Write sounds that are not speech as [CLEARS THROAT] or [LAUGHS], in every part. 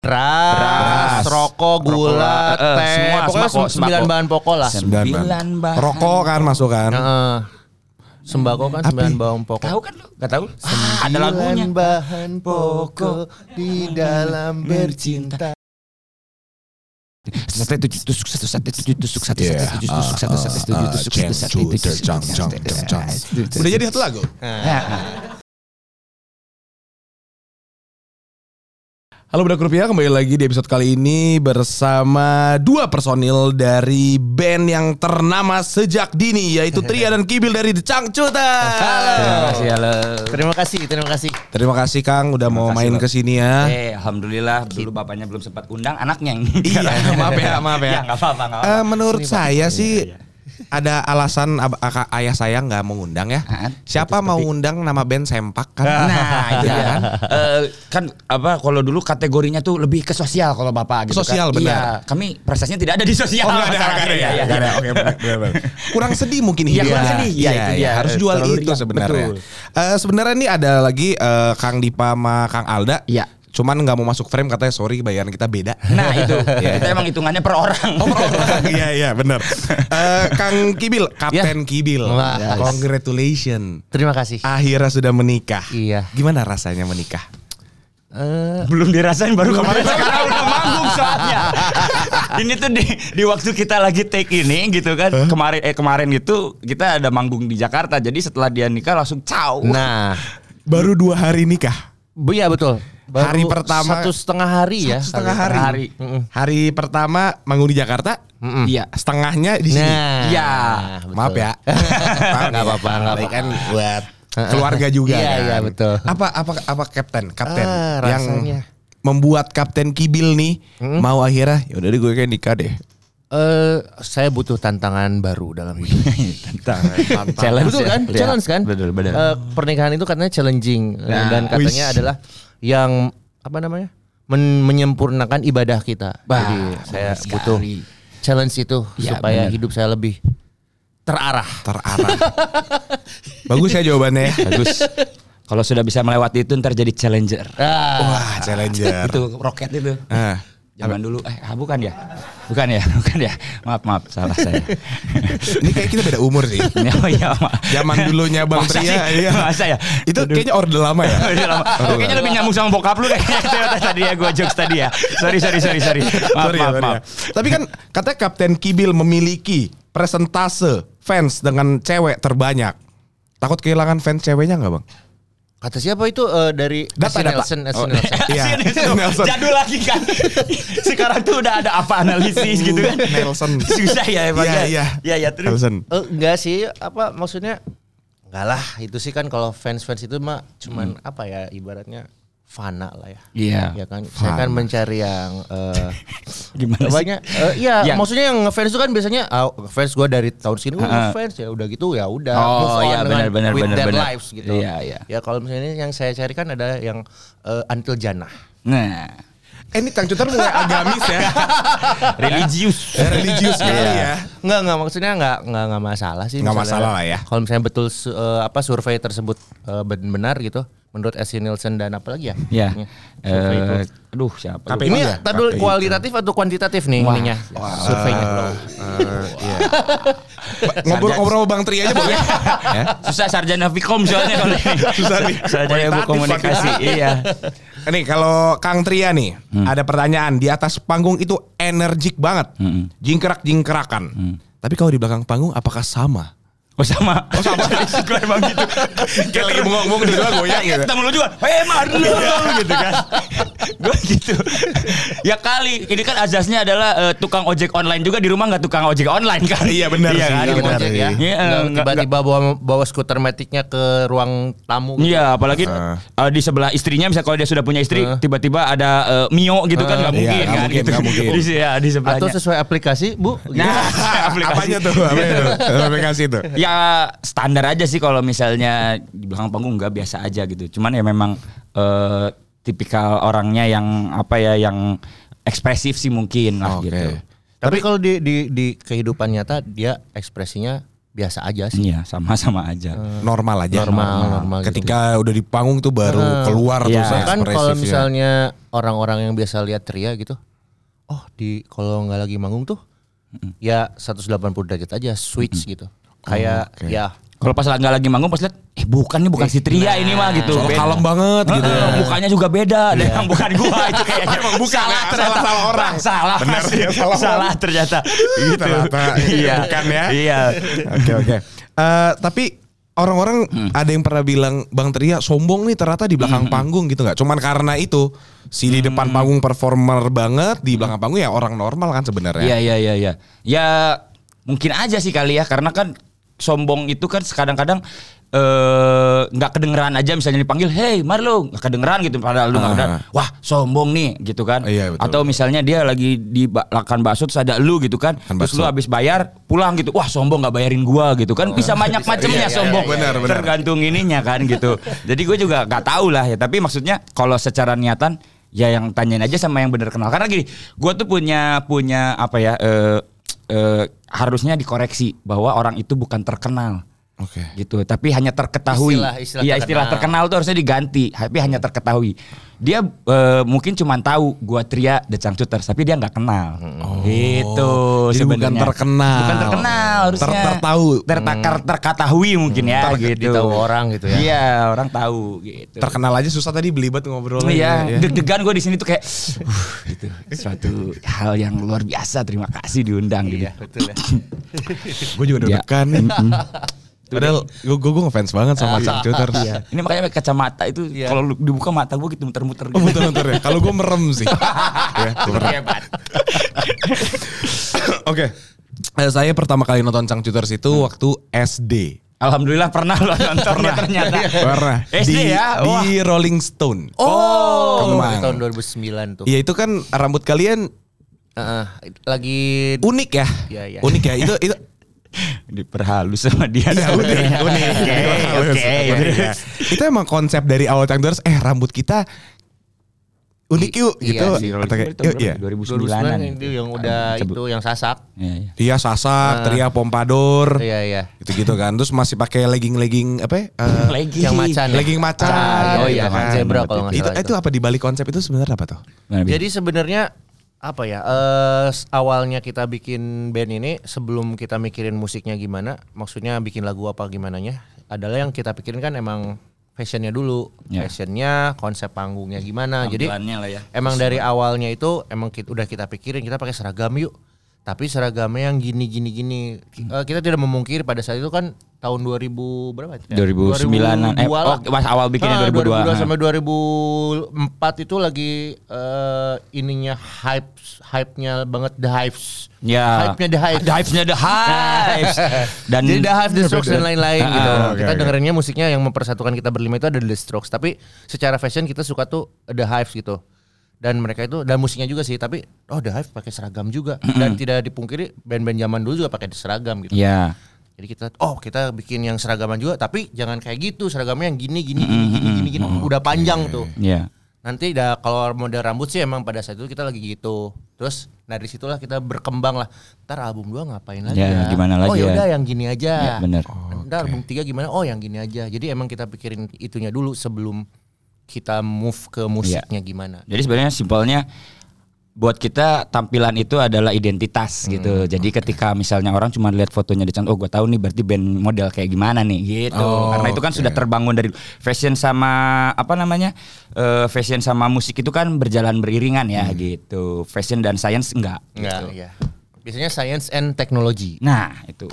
Beras, Beras, rokok, gula, rokok, eh, teh, semua, pokoknya sembako, sembilan sembako. bahan pokok lah. Sembilan Sembilan bahan. Rokok kan masuk kan. Heeh. Sembako kan sembilan bahan pokok. Tahu kan lu? Gak tahu? Ah, ada lagunya. bahan pokok di dalam bercinta. Sate tujuh tusuk satu sate tujuh tusuk satu Yeah, sate tujuh tusuk satu sate tujuh uh, tusuk uh, satu sate jam, tujuh jam, tusuk jam, satu jam, sate jam. tujuh Udah jadi satu lagu. Nah, Halo Budak Rupiah, kembali lagi di episode kali ini bersama dua personil dari band yang ternama sejak dini yaitu Tria dan Kibil dari The Cangcuta. Terima kasih halo. Terima kasih, terima kasih. Terima kasih Kang udah mau kasih, main ke sini ya. Eh, alhamdulillah dulu bapaknya belum sempat undang anaknya yang Iya, [LAUGHS] maaf ya, maaf ya. Ya, nggak apa-apa, Eh, apa-apa. menurut saya sih iya. Ada alasan ayah saya nggak mau ngundang ya. Ah, Siapa mau ngundang nama band Sempak kan? Nah, itu Iya [LAUGHS] kan. Eh, kan apa kalau dulu kategorinya tuh lebih ke sosial kalau Bapak gitu Sosial, kan. benar. Iya, kami prestasinya tidak ada di sosial. Oh, ada, ada. Oke, benar, benar, benar. [LAUGHS] Kurang sedih mungkin Iya, kurang sedih. Iya, itu dia. Harus jual itu sebenarnya. Eh, sebenarnya ini ada lagi eh, Kang Dipa sama Kang Alda. Iya. Cuman nggak mau masuk frame katanya sorry bayaran kita beda. Nah, itu. [LAUGHS] Iya. Kita emang hitungannya per orang. Oh, per orang. Iya iya benar. Eh, Kang Kibil, Kapten Kibil. Wah. Congratulations. Terima kasih. Akhirnya sudah menikah. Iya. Gimana rasanya menikah? Eh, belum dirasain baru kemarin sekarang udah manggung soalnya. ini tuh di, di waktu kita lagi take ini gitu kan kemarin eh kemarin itu kita ada manggung di Jakarta jadi setelah dia nikah langsung caw. nah, Baru dua hari nikah. Bu ya betul. Baru Hari pertama- satu setengah hari ya. Satu setengah hari. Hari. Mm-mm. Hari pertama manggung di Jakarta. Mm-mm. Iya. Setengahnya di sini. Nah, Iya. betul. Maaf ya. [LAUGHS] Nggak apa-apa, nggak apa-apa. kan buat keluarga juga Iya, kan. iya, betul. Apa apa apa kapten? Kapten Ah, yang rasanya. membuat Kapten Kibil nih mau akhirnya ya udah deh gue kayak nikah deh. Eh, saya butuh tantangan baru dalam hidup. [LAUGHS] Challenge betul ya. kan? Iya. Challenge kan? Betul, betul. Eh, pernikahan itu katanya challenging Nah, dan katanya wish. adalah yang apa namanya? Men- menyempurnakan ibadah kita. Bah, Jadi saya betul butuh sekali. challenge itu Ya, supaya benar. hidup saya lebih terarah. Terarah. [LAUGHS] Bagus ya jawabannya. ya. Bagus. Kalau sudah bisa melewati itu ntar jadi challenger. Ah, Wah, challenger. Itu roket itu. Ah. Zaman dulu eh ah, bukan ya? Bukan ya? [LAUGHS] Bukan ya? Maaf maaf salah saya. [LAUGHS] Ini kayak kita beda umur sih. [LAUGHS] oh iya. Zaman dulunya Bang Masa Tria, sih? iya. Masa ya? Itu kayaknya orde lama ya. Iya, lama. Oh, kayaknya lebih nyambung sama bokap lu kayaknya ya, tadi ya gue jokes tadi ya. Sorry sorry sorry sorry. Maaf Sorry ya, maaf sorry maaf. ya. Tapi kan katanya Kapten Kibil memiliki presentase fans dengan cewek terbanyak. Takut kehilangan fans ceweknya nggak bang? Kata siapa itu Eh, dari Data, data. Nelson, Oh, Nelson. Iya, Sini, sini. Nelson. Jadul lagi kan. [LAUGHS] Sekarang tuh udah ada apa analisis gitu kan. Nelson. [LAUGHS] Susah ya emang Iya, ya. iya. Iya ya terus. Nelson. Eh, enggak sih, apa maksudnya? Enggak lah, itu sih kan kalau fans-fans itu mah cuman apa ya ibaratnya fana lah ya. Iya. Ya kan, saya kan mencari yang eh [LAUGHS] Gimana sih? banyak eh, iya, Yang- maksudnya yang ngefans itu kan biasanya ah, ngefans gua dari tahun segini gua Heeh. ngefans ya udah gitu ya udah Oh, move on iya, dengan benar, benar, with benar, their benar. lives gitu. Iya, iya. Ya kalau misalnya ini yang saya cari kan ada yang eh, Until Jannah. Nah, Eh ini Kang Cuter mulai agamis ya. [LAUGHS] religius. Eh, Religius sekali ya. Enggak enggak maksudnya enggak enggak enggak masalah sih. Nggak misalnya- masalah lah ya. Kalau misalnya betul eh, apa survei tersebut ben- benar gitu menurut Essie Nielsen dan apa lagi ya? Ya. Itu. Eh, aduh siapa? KPI. Ini ya? kualitatif atau kuantitatif nih ininya surveinya. Eh, iya. [LAUGHS] Ngobrol-ngobrol sama Bang Tri aja boleh. [LAUGHS] ya. Susah sarjana Vkom soalnya kalau ini. [LAUGHS] Susah nih. Sarjana ilmu komunikasi. Iya. Nih kalau Kang Tria nih ada pertanyaan di atas panggung itu energik banget, Hmm. jingkrak jingkrakan. Tapi kalau di belakang panggung apakah sama? Oh sama. Oh sama. [LAUGHS] Gue emang gitu. [LAUGHS] Kayak lagi ngomong dua goyang gitu. Ketemu lu juga. Hei Marlo [LAUGHS] gitu kan. Gue gitu. Ya kali. Ini kan azasnya adalah eh, tukang ojek online juga di rumah nggak tukang ojek online kan? Iya, benar Iya sih, kan? iya, benar Ojek ya. Iya, nggak- tiba-tiba bawa bawa skuter metiknya ke ruang tamu. gitu. Iya, apalagi Uh. eh, di sebelah istrinya, misalnya kalau dia sudah punya istri, Uh. tiba-tiba ada eh, Mio gitu kan nggak Iya, mungkin kan? mungkin, gitu. nggak mungkin. Di, ya, di sebelahnya. Atau sesuai aplikasi, Bu? Nah, aplikasi. Apanya tuh? Apanya tuh? Aplikasi itu. ya standar aja sih kalau misalnya di belakang panggung nggak biasa aja gitu. Cuman ya memang eh, tipikal orangnya yang apa ya yang ekspresif sih mungkin lah Oke. gitu. Tapi kalau di, di di kehidupan nyata dia ekspresinya biasa aja sih. Iya, sama-sama aja. Normal aja. Normal, normal gitu. Ketika udah di panggung tuh baru keluar tuh Iya. saya Bahkan ekspresif kalau ya. misalnya orang-orang yang biasa lihat Tria gitu, oh di kalau nggak lagi manggung tuh, ya 180 derajat aja switch gitu. Kayak oke. ya Kalau pas nggak lagi manggung pas lihat, eh bukan nih bukan si Tria ini mah gitu. Beda. kalem banget gitu ya. Heeh, Mukanya juga beda, dan yang [LAUGHS] bukan gua itu kayaknya. Emang bukan salah ya, ternyata. salah-salah orang. Salah. Benar, ya, salah salah ternyata. Gitu. Ternyata [LAUGHS] Iya. bukan ya. Iya. Oke oke. Eh, tapi orang-orang ada yang pernah bilang Bang Tria sombong nih ternyata di belakang panggung gitu nggak? Cuman karena itu si di depan panggung performer banget di belakang panggung ya orang normal kan sebenarnya. Iya iya iya iya. Ya mungkin aja sih kali ya karena kan sombong itu kan kadang-kadang eh nggak kedengeran aja misalnya dipanggil, "Hey, mari lu." nggak kedengeran gitu padahal lu nggak Ah. kedengeran. Wah, sombong nih gitu kan. Iya, betul, Atau misalnya dia lagi di lakan bakso terus ada lu gitu kan. Terus lu habis bayar pulang gitu. Wah, sombong nggak bayarin gua gitu kan. Bisa banyak [LAUGHS] macamnya Iya, iya, sombong. iya, benar, benar. Tergantung ininya kan gitu. [LAUGHS] Jadi gue juga nggak tahu lah ya, tapi maksudnya kalau secara niatan ya yang tanyain aja sama yang bener kenal. Karena gini, gue tuh punya punya apa ya eh eh, harusnya dikoreksi bahwa orang itu bukan terkenal Oke. gitu tapi hanya terketahui Istilah- istilah Iya, istilah terkenal tuh harusnya diganti tapi hanya terketahui dia eh, mungkin cuma tahu gua Tria The Cangcuters tapi dia nggak kenal gitu Oh, jadi bukan sebenarnya. terkenal. bukan terkenal harusnya Ter- tertahu. tertakar terketahui mungkin ya ter- gitu ditahu orang gitu ya. iya orang tahu gitu Terkenal aja susah tadi belibet ngobrol. Iya, deg-degan gue di sini tuh kayak uh, gitu. [LAUGHS] Suatu hal yang luar biasa. Terima kasih diundang gitu. Iya betul ya. [LAUGHS] Gue juga Ya. deg-degan. [LAUGHS] Padahal gue gue ngefans banget sama Cangcuters. Iya. Ini makanya kacamata itu Iya. kalau lu dibuka mata gue gitu muter-muter. Oh betul betul ya. Kalau gue merem sih. [LAUGHS] ya, merem. Hebat. [LAUGHS] Oke. Eh, saya pertama kali nonton Cangcuters itu Hmm. waktu SD. Alhamdulillah pernah lo [LAUGHS] nontonnya ternyata. Pernah. SD di, ya. Wah. Di Rolling Stone. Oh, Kemang. di tahun 2009 tuh. Iya itu kan rambut kalian Heeh, lagi unik ya. Iya, iya. Unik ya. Itu itu [LAUGHS] Diperhalus sama dia. Iya unik, unik. Oke, oke. Iya. Itu emang konsep dari awal Cangcuters. Eh rambut kita unik yuk Iya gitu. sih, Atau kayak, yuk, iya. 2009-an. 2009 itu yang udah Cabut. itu yang sasak. Iya, iya. Iya sasak, Tria Pompadour. Iya iya. Gitu gitu kan. Terus masih pakai legging-legging apa? ya? Eh, [LAUGHS] Legging. Yang macan. ya? legging macan. Ah, oh iya, gitu kan. zebra kalau nggak Itu, salah itu apa di balik konsep itu sebenarnya apa tuh? Jadi sebenarnya apa ya? s- awalnya kita bikin band ini sebelum kita mikirin musiknya gimana, maksudnya bikin lagu apa gimana nya, adalah yang kita pikirin kan emang fashionnya dulu, Ya. fashionnya, konsep panggungnya gimana. Jadi lah ya. emang dari awalnya itu emang kita, udah kita pikirin kita pakai seragam yuk. Tapi seragamnya yang gini gini gini. Ki- eh, kita tidak memungkiri pada saat itu kan tahun 2000 berapa? ya? 2009-an. Eh, 2002 lah. oh, pas awal bikinnya Ah, 2002. 2002 sampai 2004 itu lagi eh, ininya hype hype-nya banget The Hives. Ya. Hype-nya The Hives. The Hives-nya The Hives. [LAUGHS] Dan Jadi The Hives, The Strokes dan [LAUGHS] lain-lain Ah, gitu. oke, kita oke. dengerinnya musiknya yang mempersatukan kita berlima itu ada The Strokes. Tapi secara fashion kita suka tuh The Hives gitu. Dan mereka itu dan musiknya juga sih. Tapi oh The Hives pakai seragam juga. Dan tidak dipungkiri band-band zaman dulu juga pakai seragam gitu. Ya. Jadi kita oh kita bikin yang seragaman juga tapi jangan kayak gitu seragamnya yang gini gini gini gini gini, gini. udah panjang tuh. Ya. Nanti dah kalau model rambut sih emang pada saat itu kita lagi gitu. Terus dari situlah kita berkembang lah. Ntar album dua ngapain lagi Ya, ya? gimana oh lagi ya? yaudah yang gini aja. Ya, bener. Ntar album tiga gimana? Oh yang gini aja. Jadi emang kita pikirin itunya dulu sebelum kita move ke musiknya gimana. Jadi sebenarnya simpelnya buat kita tampilan itu adalah identitas Hmm, gitu. Jadi ketika misalnya orang cuma lihat fotonya di oh gue tahu nih berarti band model kayak gimana nih gitu. Oh, Karena itu kan sudah terbangun dari fashion sama apa namanya eh, fashion sama musik itu kan berjalan beriringan ya Hmm. gitu. Fashion dan science enggak. Enggak, gitu. ya. Biasanya science and technology. Nah itu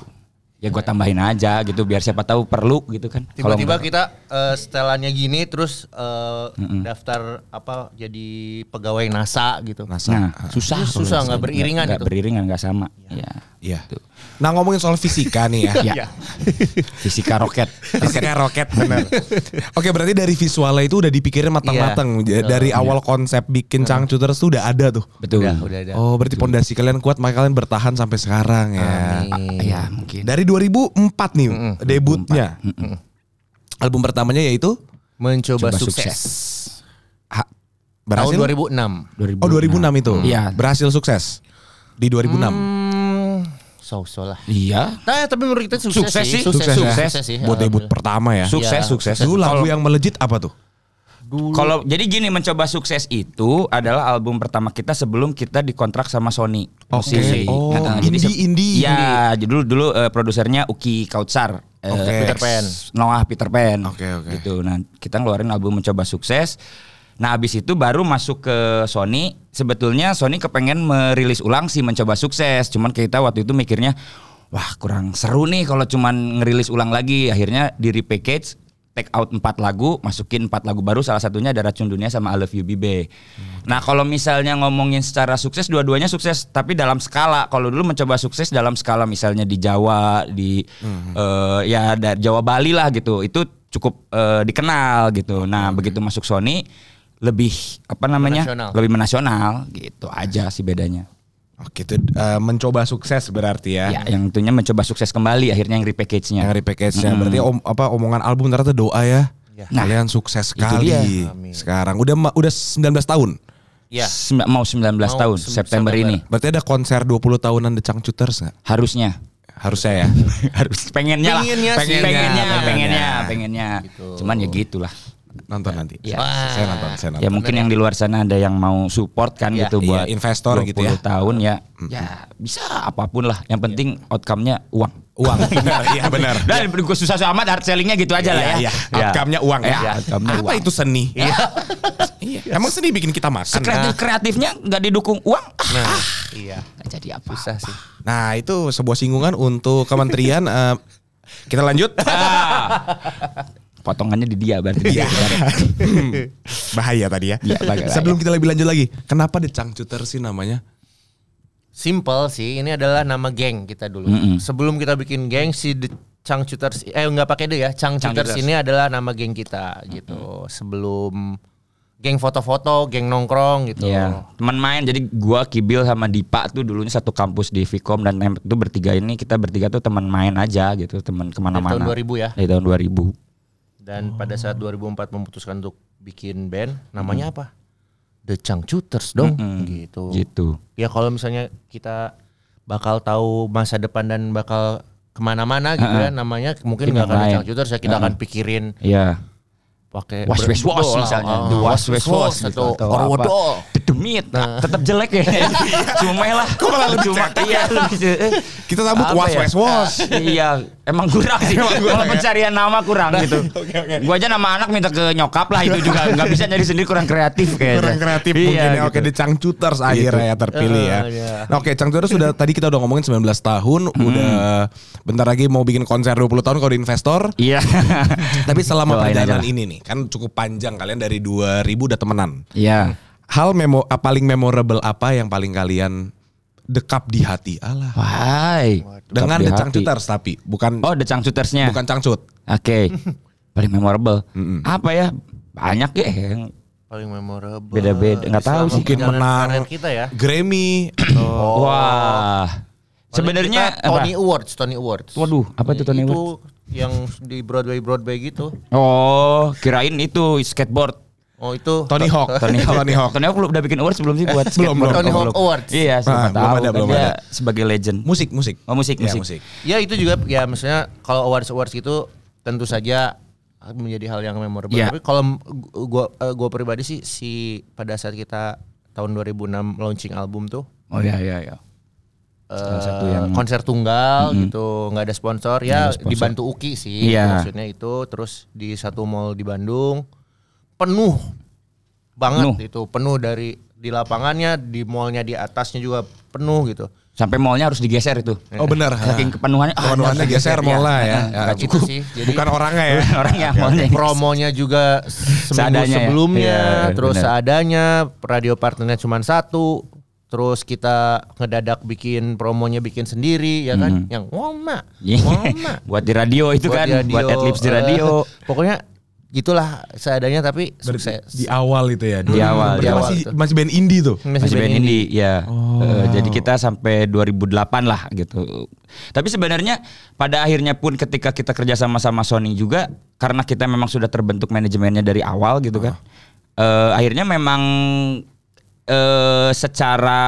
ya gue tambahin aja gitu biar siapa tahu perlu gitu kan. Kalau Tiba-tiba kita eh, setelannya gini terus eh, daftar apa jadi pegawai NASA gitu. Nah, susah. Itu susah, nggak beriringan Nggak itu. beriringan nggak sama. Ya. Iya. Nah ngomongin soal fisika nih ya. [LAUGHS] Ya. Fisika roket. Fisika roket bener. Oke berarti dari visualnya itu udah dipikirin matang-matang. Iya. J- Dari awal konsep bikin Cangcuters tuh udah ada tuh. Betul. Udah, udah ada. Oh berarti pondasi kalian kuat makanya kalian bertahan sampai sekarang ya. Amin. Ya mungkin. Dari 2004 nih debutnya. Album pertamanya yaitu Mencoba Coba sukses. sukses. Ha- Tahun berhasil. 2006. 2006. Oh 2006 itu. Iya. Berhasil sukses di 2006. Hmm, So-so lah. Iya. Nah, tapi menurut kita sukses, Sukses sih, Sukses, Sukses, sukses, ya. sih. Buat debut pertama ya. Sukses, Iya, sukses. Dulu lagu yang melejit apa tuh? Dulu. Kalau jadi gini mencoba sukses itu adalah album pertama kita sebelum kita dikontrak sama Sony. Oke. Musik. Oh, Nah, indie, se- indie. Ya, dulu dulu eh, produsernya Uki Kautsar. eh, Oke. Peter Pan. Noah Peter Pan. Oke, oke. Gitu. Nah, kita ngeluarin album mencoba sukses. Nah, abis itu baru masuk ke Sony. Sebetulnya Sony kepengen merilis ulang sih mencoba sukses. Cuman kita waktu itu mikirnya, wah kurang seru nih kalau cuman ngerilis ulang lagi. Akhirnya di repackage, take out empat lagu, masukin empat lagu baru. Salah satunya ada Racun Dunia sama I Love You Bibe. Nah, kalau misalnya ngomongin secara sukses, dua-duanya sukses. Tapi dalam skala, kalau dulu mencoba sukses dalam skala misalnya di Jawa, di eh, ya dari Jawa Bali lah gitu. Itu cukup eh, dikenal gitu. Nah, begitu masuk Sony lebih apa namanya? Menasional. Lebih menasional gitu aja sih bedanya. Oke, itu eh, mencoba sukses berarti ya. Ya, yang tentunya mencoba sukses kembali akhirnya yang repackage-nya. Yang repackage-nya. Berarti om, apa omongan album ternyata doa ya. Nah, Kalian sukses sekali. Sekarang udah udah 19 tahun. Ya. Sembi- mau 19 Mau tahun sem- September, September. ini Berarti ada konser 20 tahunan The Changcuters nggak? harusnya Harusnya ya. [LAUGHS] harus pengennya lah Pengennya sih. pengennya pengennya Pengennya. pengennya pengennya Gitu. cuman ya gitulah nonton nanti. Ya. Saya nonton, saya nonton. ya mungkin yang di luar sana ada yang mau support kan Iya. gitu Iya, buat investor 20 gitu ya. tahun ya ya bisa apa pun lah yang penting outcome-nya uang Uang. [LAUGHS] Iya benar. [LAUGHS] dan gue susah amat hard sellingnya gitu aja lah ya Iya, iya. Outcome-nya uang ya. ya outcome-nya Apa uang. itu seni? Iya. [LAUGHS] Emang seni bikin kita makan. kreatif kreatifnya nggak didukung uang ah, Nah, iya. nggak jadi apa Susah sih. Nah, itu sebuah singgungan untuk kementerian eh, kita lanjut. Potongannya di dia berarti Iya. [LAUGHS] Bahaya tadi ya. Iya, bahaya. Sebelum kita lebih lanjut lagi, kenapa The Changcuter sih namanya? Simple sih, ini adalah nama geng kita dulu. Mm-mm. Sebelum kita bikin geng si The Changcuters, eh nggak pakai deh ya, Changcuters. ini adalah nama geng kita gitu. Sebelum geng foto-foto, geng nongkrong gitu. Iya, teman main. Jadi gua Kibil sama Dipa tuh dulunya satu kampus di Vkom dan itu bertiga ini kita bertiga tuh teman main aja gitu, teman ke mana-mana. Dari tahun 2000 ya? Dari tahun 2000. Dan pada saat 2004 memutuskan untuk bikin band, namanya apa? The Changcuters dong, Mm-mm. gitu. Gitu. Ya kalau misalnya kita bakal tahu masa depan dan bakal ke mana-mana gitu ya, namanya mungkin nggak akan The. Changcuters ya kita akan pikirin Iya. Pakai Was was was ber- misalnya. oh, The was was was atau gitu, atau Orwodol. apa. Dedemit. Tetap jelek ya. [LAUGHS] Cuma lah. Kok malah lebih Cuma iya lebih eh, Kita sambut apa was ya? was was. iya, emang kurang sih. Kalau pencarian nama kurang gitu. Gua aja nama anak minta ke nyokap lah itu juga nggak bisa nyari sendiri kurang kreatif kayaknya. Kurang kreatif Iya, mungkin ya. gitu. Oke, The Changcuters akhirnya ya terpilih ya. Eh, iya. Nah, oke, Changcuters sudah tadi kita udah ngomongin 19 tahun, udah bentar lagi mau bikin konser 20 tahun kalau di investor. Iya. Tapi selama perjalanan ini nih, kan cukup panjang kalian dari 2000 udah temenan. Iya. Hal memo ah, paling memorable apa yang paling kalian dekap di hati? Alah. Wahai. Dengan The hati. Changcuters tapi bukan Oh, The Changcutersnya. bukan Cangcut. Oke. [LAUGHS] Paling memorable. Apa ya? Banyak ya yang paling memorable. Beda-beda, nggak tahu sih. Mungkin menang kita ya. Grammy. [CLEARS THROAT] Oh. Wah. Paling Sebenarnya Tony apa? Awards, Tony Awards. Waduh, apa itu Tony Itu yang di Broadway Broadway gitu. Oh, kirain itu skateboard. Oh itu Tony Hawk. [LAUGHS] Tony Hawk. Tony Hawk. Tony Hawk belum udah bikin awards belum sih buat [LAUGHS] belum, skateboard? Tony Hawk belum. Awards. Iya, siapa Ah, belum tahu. ada, belum ada. Sebagai legend. Musik, musik. Oh, musik, Ya, musik. Ya itu juga ya maksudnya kalau awards awards gitu tentu saja menjadi hal yang memorable. Iya. Tapi kalau gua eh, gua pribadi sih si pada saat kita tahun 2006 launching album tuh Oh iya iya iya. Salah eh, satu yang- konser tunggal gitu nggak ada sponsor ya ada sponsor. dibantu Uki sih Iya. maksudnya itu terus di satu mall di Bandung penuh banget Penuh. itu penuh dari di lapangannya di mallnya di atasnya juga penuh gitu Sampai mallnya harus digeser itu. Oh benar. Saking kepenuhannya. ah, Kepenuhannya geser digeser, mola ya. Nggak Ya, gitu cukup. sih jadi Bukan orangnya ya. [LAUGHS] Orangnya mallnya. promonya juga seminggu Seadanya ya? sebelumnya Iya, terus benar. seadanya radio partnernya cuma satu terus kita ngedadak bikin promonya bikin sendiri ya kan yang woma Iya. woma [LAUGHS] buat di radio itu Buat kan, di radio, buat adlibs di eh, radio. [LAUGHS] pokoknya gitulah seadanya tapi Berarti sukses Di awal itu ya. Di awal, di awal masih itu. masih band indie tuh. Masih band indie, ya. Eh, jadi kita sampai 2008 lah gitu. Tapi sebenarnya pada akhirnya pun ketika kita kerja sama sama Sony juga karena kita memang sudah terbentuk manajemennya dari awal gitu kan. eh, akhirnya memang eh secara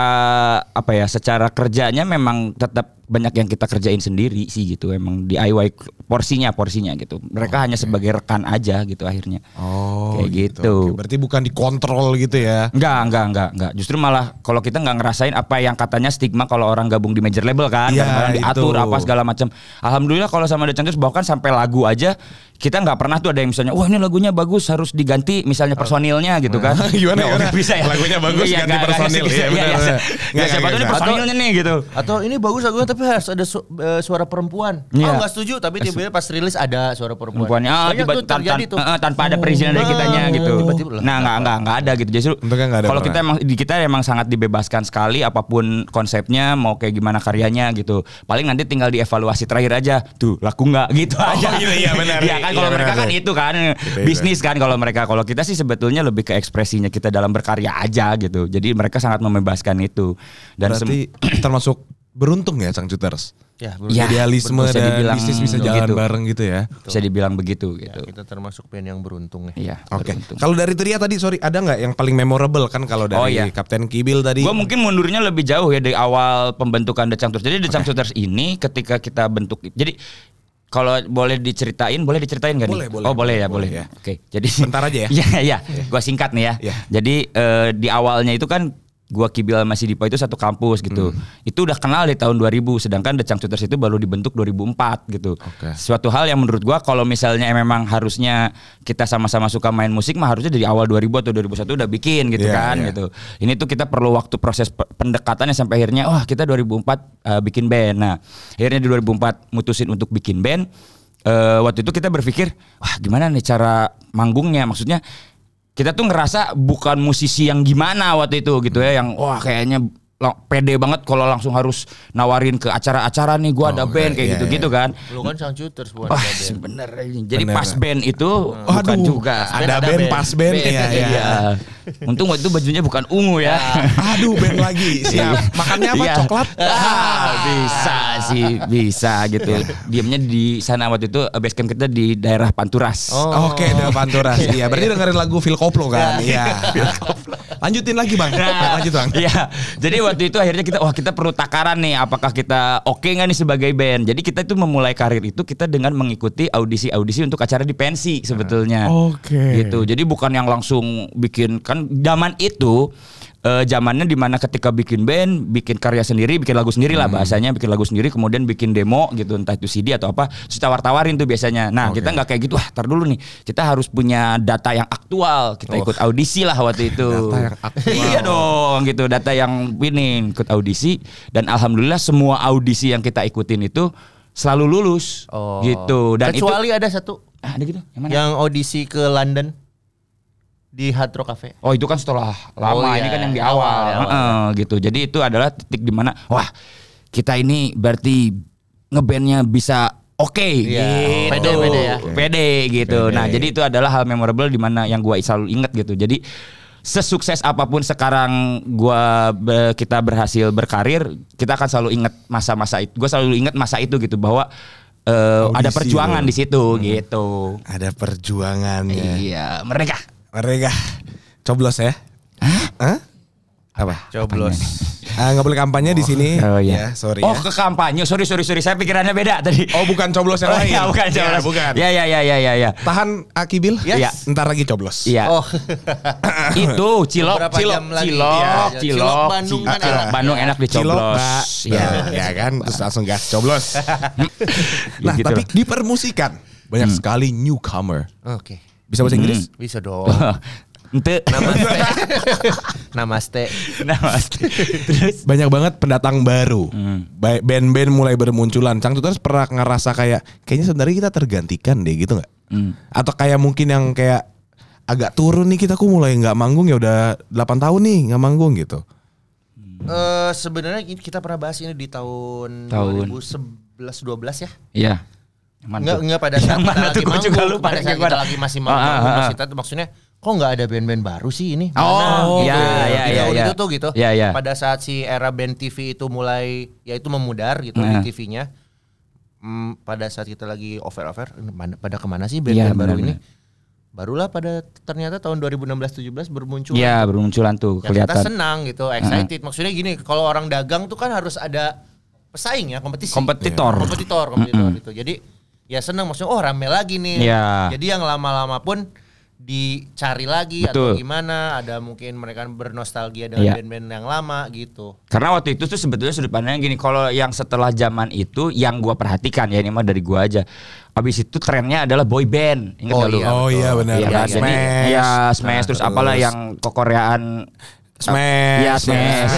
apa ya, secara kerjanya memang tetap banyak yang kita kerjain sendiri sih gitu. Emang DIY porsinya porsinya gitu. Mereka hanya sebagai rekan aja gitu akhirnya. Oh, kayak gitu, Oke, Berarti bukan dikontrol gitu ya. Enggak, enggak, enggak, enggak. Justru malah kalau kita nggak ngerasain apa yang katanya stigma kalau orang gabung di major label kan, Iya, kadang-kadang diatur apa segala macam. Alhamdulillah kalau sama The Changers bahkan sampai lagu aja kita nggak pernah tuh ada yang misalnya, wah ini lagunya bagus harus diganti misalnya personilnya gitu kan. [LAUGHS] Gimana, Nggak, gimana? bisa ya. Lagunya bagus, Iya, ganti nggak- nggak- personil. Iya, Iya, benar, iya. benar. Ya, Nggak, siapa nggak, tahu ini nggak. personilnya nih gitu. Atau ini bagus lagunya tapi harus ada su- eh, suara perempuan. Iya. Oh nggak setuju tapi tiba-tiba pas rilis ada suara perempuan. Perempuannya ah, Banyak tiba, tuh tan- terjadi tan- tuh. eh, tanpa ada perizinan dari Oh, kitanya gitu. tiba-tiba lah, Nah, enggak enggak enggak ada gitu. Justru nggak kalau kita emang di kita emang sangat dibebaskan sekali apa pun konsepnya mau kayak gimana karyanya gitu. Paling nanti tinggal dievaluasi terakhir aja. Tuh, laku nggak gitu aja. iya, iya, benar. Iya kan kalau Iya, mereka kan itu kan bisnis kan kalau mereka. Kalau kita sih sebetulnya lebih ke ekspresinya kita dalam berkarya aja gitu. Jadi mereka sangat membebaskan itu. Dan Berarti [CLEARS THROAT] termasuk beruntung ya Cangcuters. Ya, Ya, Idealisme bisa dan dibilang bisnis bisa jalan bareng gitu ya. bisa dibilang begitu Ya, gitu. kita termasuk band yang beruntung ya. Iya. Oke. beruntung. Kalau dari Tria tadi sorry ada nggak yang paling memorable kan kalau dari Oh, iya. Kapten Kibil tadi? Gue mungkin mundurnya lebih jauh ya dari awal pembentukan The Changters. Jadi The Changters ini ketika kita bentuk, jadi kalau boleh diceritain, boleh diceritain nggak Boleh, nih? boleh, oh boleh ya, boleh, boleh. ya. Oke, jadi Bentar aja ya. [LAUGHS] Iya, iya. Gua singkat nih ya. Iya. Jadi eh, di awalnya itu kan gua Kibil sama si Dipo itu satu kampus gitu. Hmm. Itu udah kenal di tahun 2000, sedangkan The Changters itu baru dibentuk 2004 gitu. Oke. Suatu hal yang menurut gua kalau misalnya memang harusnya kita sama-sama suka main musik mah harusnya dari awal 2000 atau 2001 udah bikin gitu Iya, kan iya. gitu. Ini tuh kita perlu waktu proses pe- pendekatannya sampai akhirnya wah kita 2004 uh, bikin band. Nah, akhirnya di 2004 mutusin untuk bikin band. Eh, waktu itu kita berpikir, wah gimana nih cara manggungnya? Maksudnya kita tuh ngerasa bukan musisi yang gimana waktu itu gitu ya, yang wah kayaknya pede banget kalau langsung harus nawarin ke acara-acara nih gua ada Oh, band kayak iya, gitu-gitu kan. Lu kan sang shooters bukan Wah, ada band. sebener. Jadi Bener. pas band itu bukan Aduh, juga. Ada Ada band band. pas band Band. ya ya. Iya. Untung waktu itu bajunya bukan ungu ya. Aduh band lagi. [LAUGHS] Siap. Makannya apa? Iya. Coklat? Ah, bisa sih, bisa gitu. Diamnya di sana waktu itu eh, base camp kita di daerah Panturas. Oh. Oke, ada Panturas. Iya, berarti dengerin lagu Phil Koplo kan? Iya. Lanjutin lagi, Bang. Nah, Lanjut, Bang. Iya. Jadi waktu itu akhirnya kita wah kita perlu takaran nih apakah kita oke nggak nih sebagai band. Jadi kita itu memulai karir itu kita dengan mengikuti audisi-audisi untuk acara di pensi sebetulnya. Oke. Gitu. Jadi bukan yang langsung bikin kan zaman itu eh, zamannya di mana ketika bikin band, bikin karya sendiri, bikin lagu sendiri lah bahasanya, bikin lagu sendiri, kemudian bikin demo gitu, entah itu CD atau apa, terus tawar-tawarin tuh biasanya. Nah kita nggak kayak gitu, wah tar dulu nih, kita harus punya data yang aktual, kita ikut audisi lah waktu itu. [LAUGHS] Data yang aktual. Iya dong, gitu, data yang ini ikut audisi dan alhamdulillah semua audisi yang kita ikutin itu selalu lulus, Oh. gitu. Dan Kecuali itu ada satu Ah, ada gitu, yang mana? yang audisi ke London di Hard Rock Cafe. Oh itu kan setelah lama iya, ini kan yang di awal, awal, di awal. Heeh, gitu. Jadi itu adalah titik di mana wah kita ini berarti ngebandnya bisa oke Iya, gitu. pede, pede ya. Pede gitu. Pede. Nah jadi itu adalah hal memorable di mana yang gua selalu ingat gitu. Jadi sesukses apa pun sekarang gua be- kita berhasil berkarir, kita akan selalu ingat masa-masa itu. Gua selalu ingat masa itu gitu bahwa eh, ada perjuangan di situ gitu. Ada perjuangannya. Iya, mereka. Mereka coblos ya? Hah? Apa? Coblos. Ah, nggak boleh kampanye di sini. Oh iya. Ya, sorry Oh ya. ke kampanye. Sorry sorry sorry. Saya pikirannya beda tadi. Oh, bukan coblos yang Oh, lain. iya, bukan Ya, coblos. bukan. Ya ya ya ya ya ya. Tahan Akibil. Yes. Iya. Ntar lagi coblos. Iya. Oh. [LAUGHS] Itu cilok Beberapa cilok jam lagi. cilok Iya. cilok Cilok Bandung kan cilok enak. Bandung Iya. enak Cilok, dicoblos. Iya. Ya kan, terus langsung gas coblos. [LAUGHS] nah, gitu tapi di permusikan banyak sekali newcomer. Oke. Bisa bahasa Inggris? Bisa dong. [LAUGHS] Ente. Namaste. [LAUGHS] Namaste. Nah, terus Banyak banget pendatang baru. Hmm. Ba- Band-band mulai bermunculan. Cang Tuters pernah ngerasa kayak kayaknya sebenarnya kita tergantikan deh gitu nggak? Hmm. Atau kayak mungkin yang kayak agak turun nih kita kok mulai nggak manggung ya udah 8 tahun nih nggak manggung gitu. Eh sebenarnya kita pernah bahas ini di tahun, Tahun. 2011 12 ya. Iya. Yang Enggak enggak pada Yang saat [LAUGHS] kita mana lagi tuh? Manggung, juga lupa. pada saat Yang kita lagi masih Ah, manggung, ah, ah. masih kita maksudnya kok nggak ada band-band baru sih ini? Oh, Mana? iya, Gitu. iya, Di iya, tahun iya. itu tuh gitu. Iya, iya. Pada saat si era band TV itu mulai ya itu memudar gitu Nah. di TV-nya. Hmm, pada saat kita lagi over-over pada ke mana sih Iya, band-band baru ini? Barulah pada ternyata tahun 2016-17 bermuncul. Iya bermunculan tuh Ya kita kelihatan. senang gitu, excited. Maksudnya gini, kalau orang dagang tuh kan harus ada pesaing ya kompetisi. Kompetitor. Kompetitor, kompetitor itu. Jadi ya seneng maksudnya oh rame lagi nih. Iya. Jadi yang lama-lama pun dicari lagi atau Betul. gimana ada mungkin mereka bernostalgia dengan Iya. band-band yang lama gitu. Karena waktu itu tuh sebetulnya sudut pandangnya gini, kalau yang setelah zaman itu yang gua perhatikan ya ini mah dari gua aja. Abis itu trennya adalah boy band. Ingat Oh, lu? iya. Oh iya benar. Iya kan? Jadi Smash. ya Smash terus apalah yang kekoreaan Smash. Iya Smash.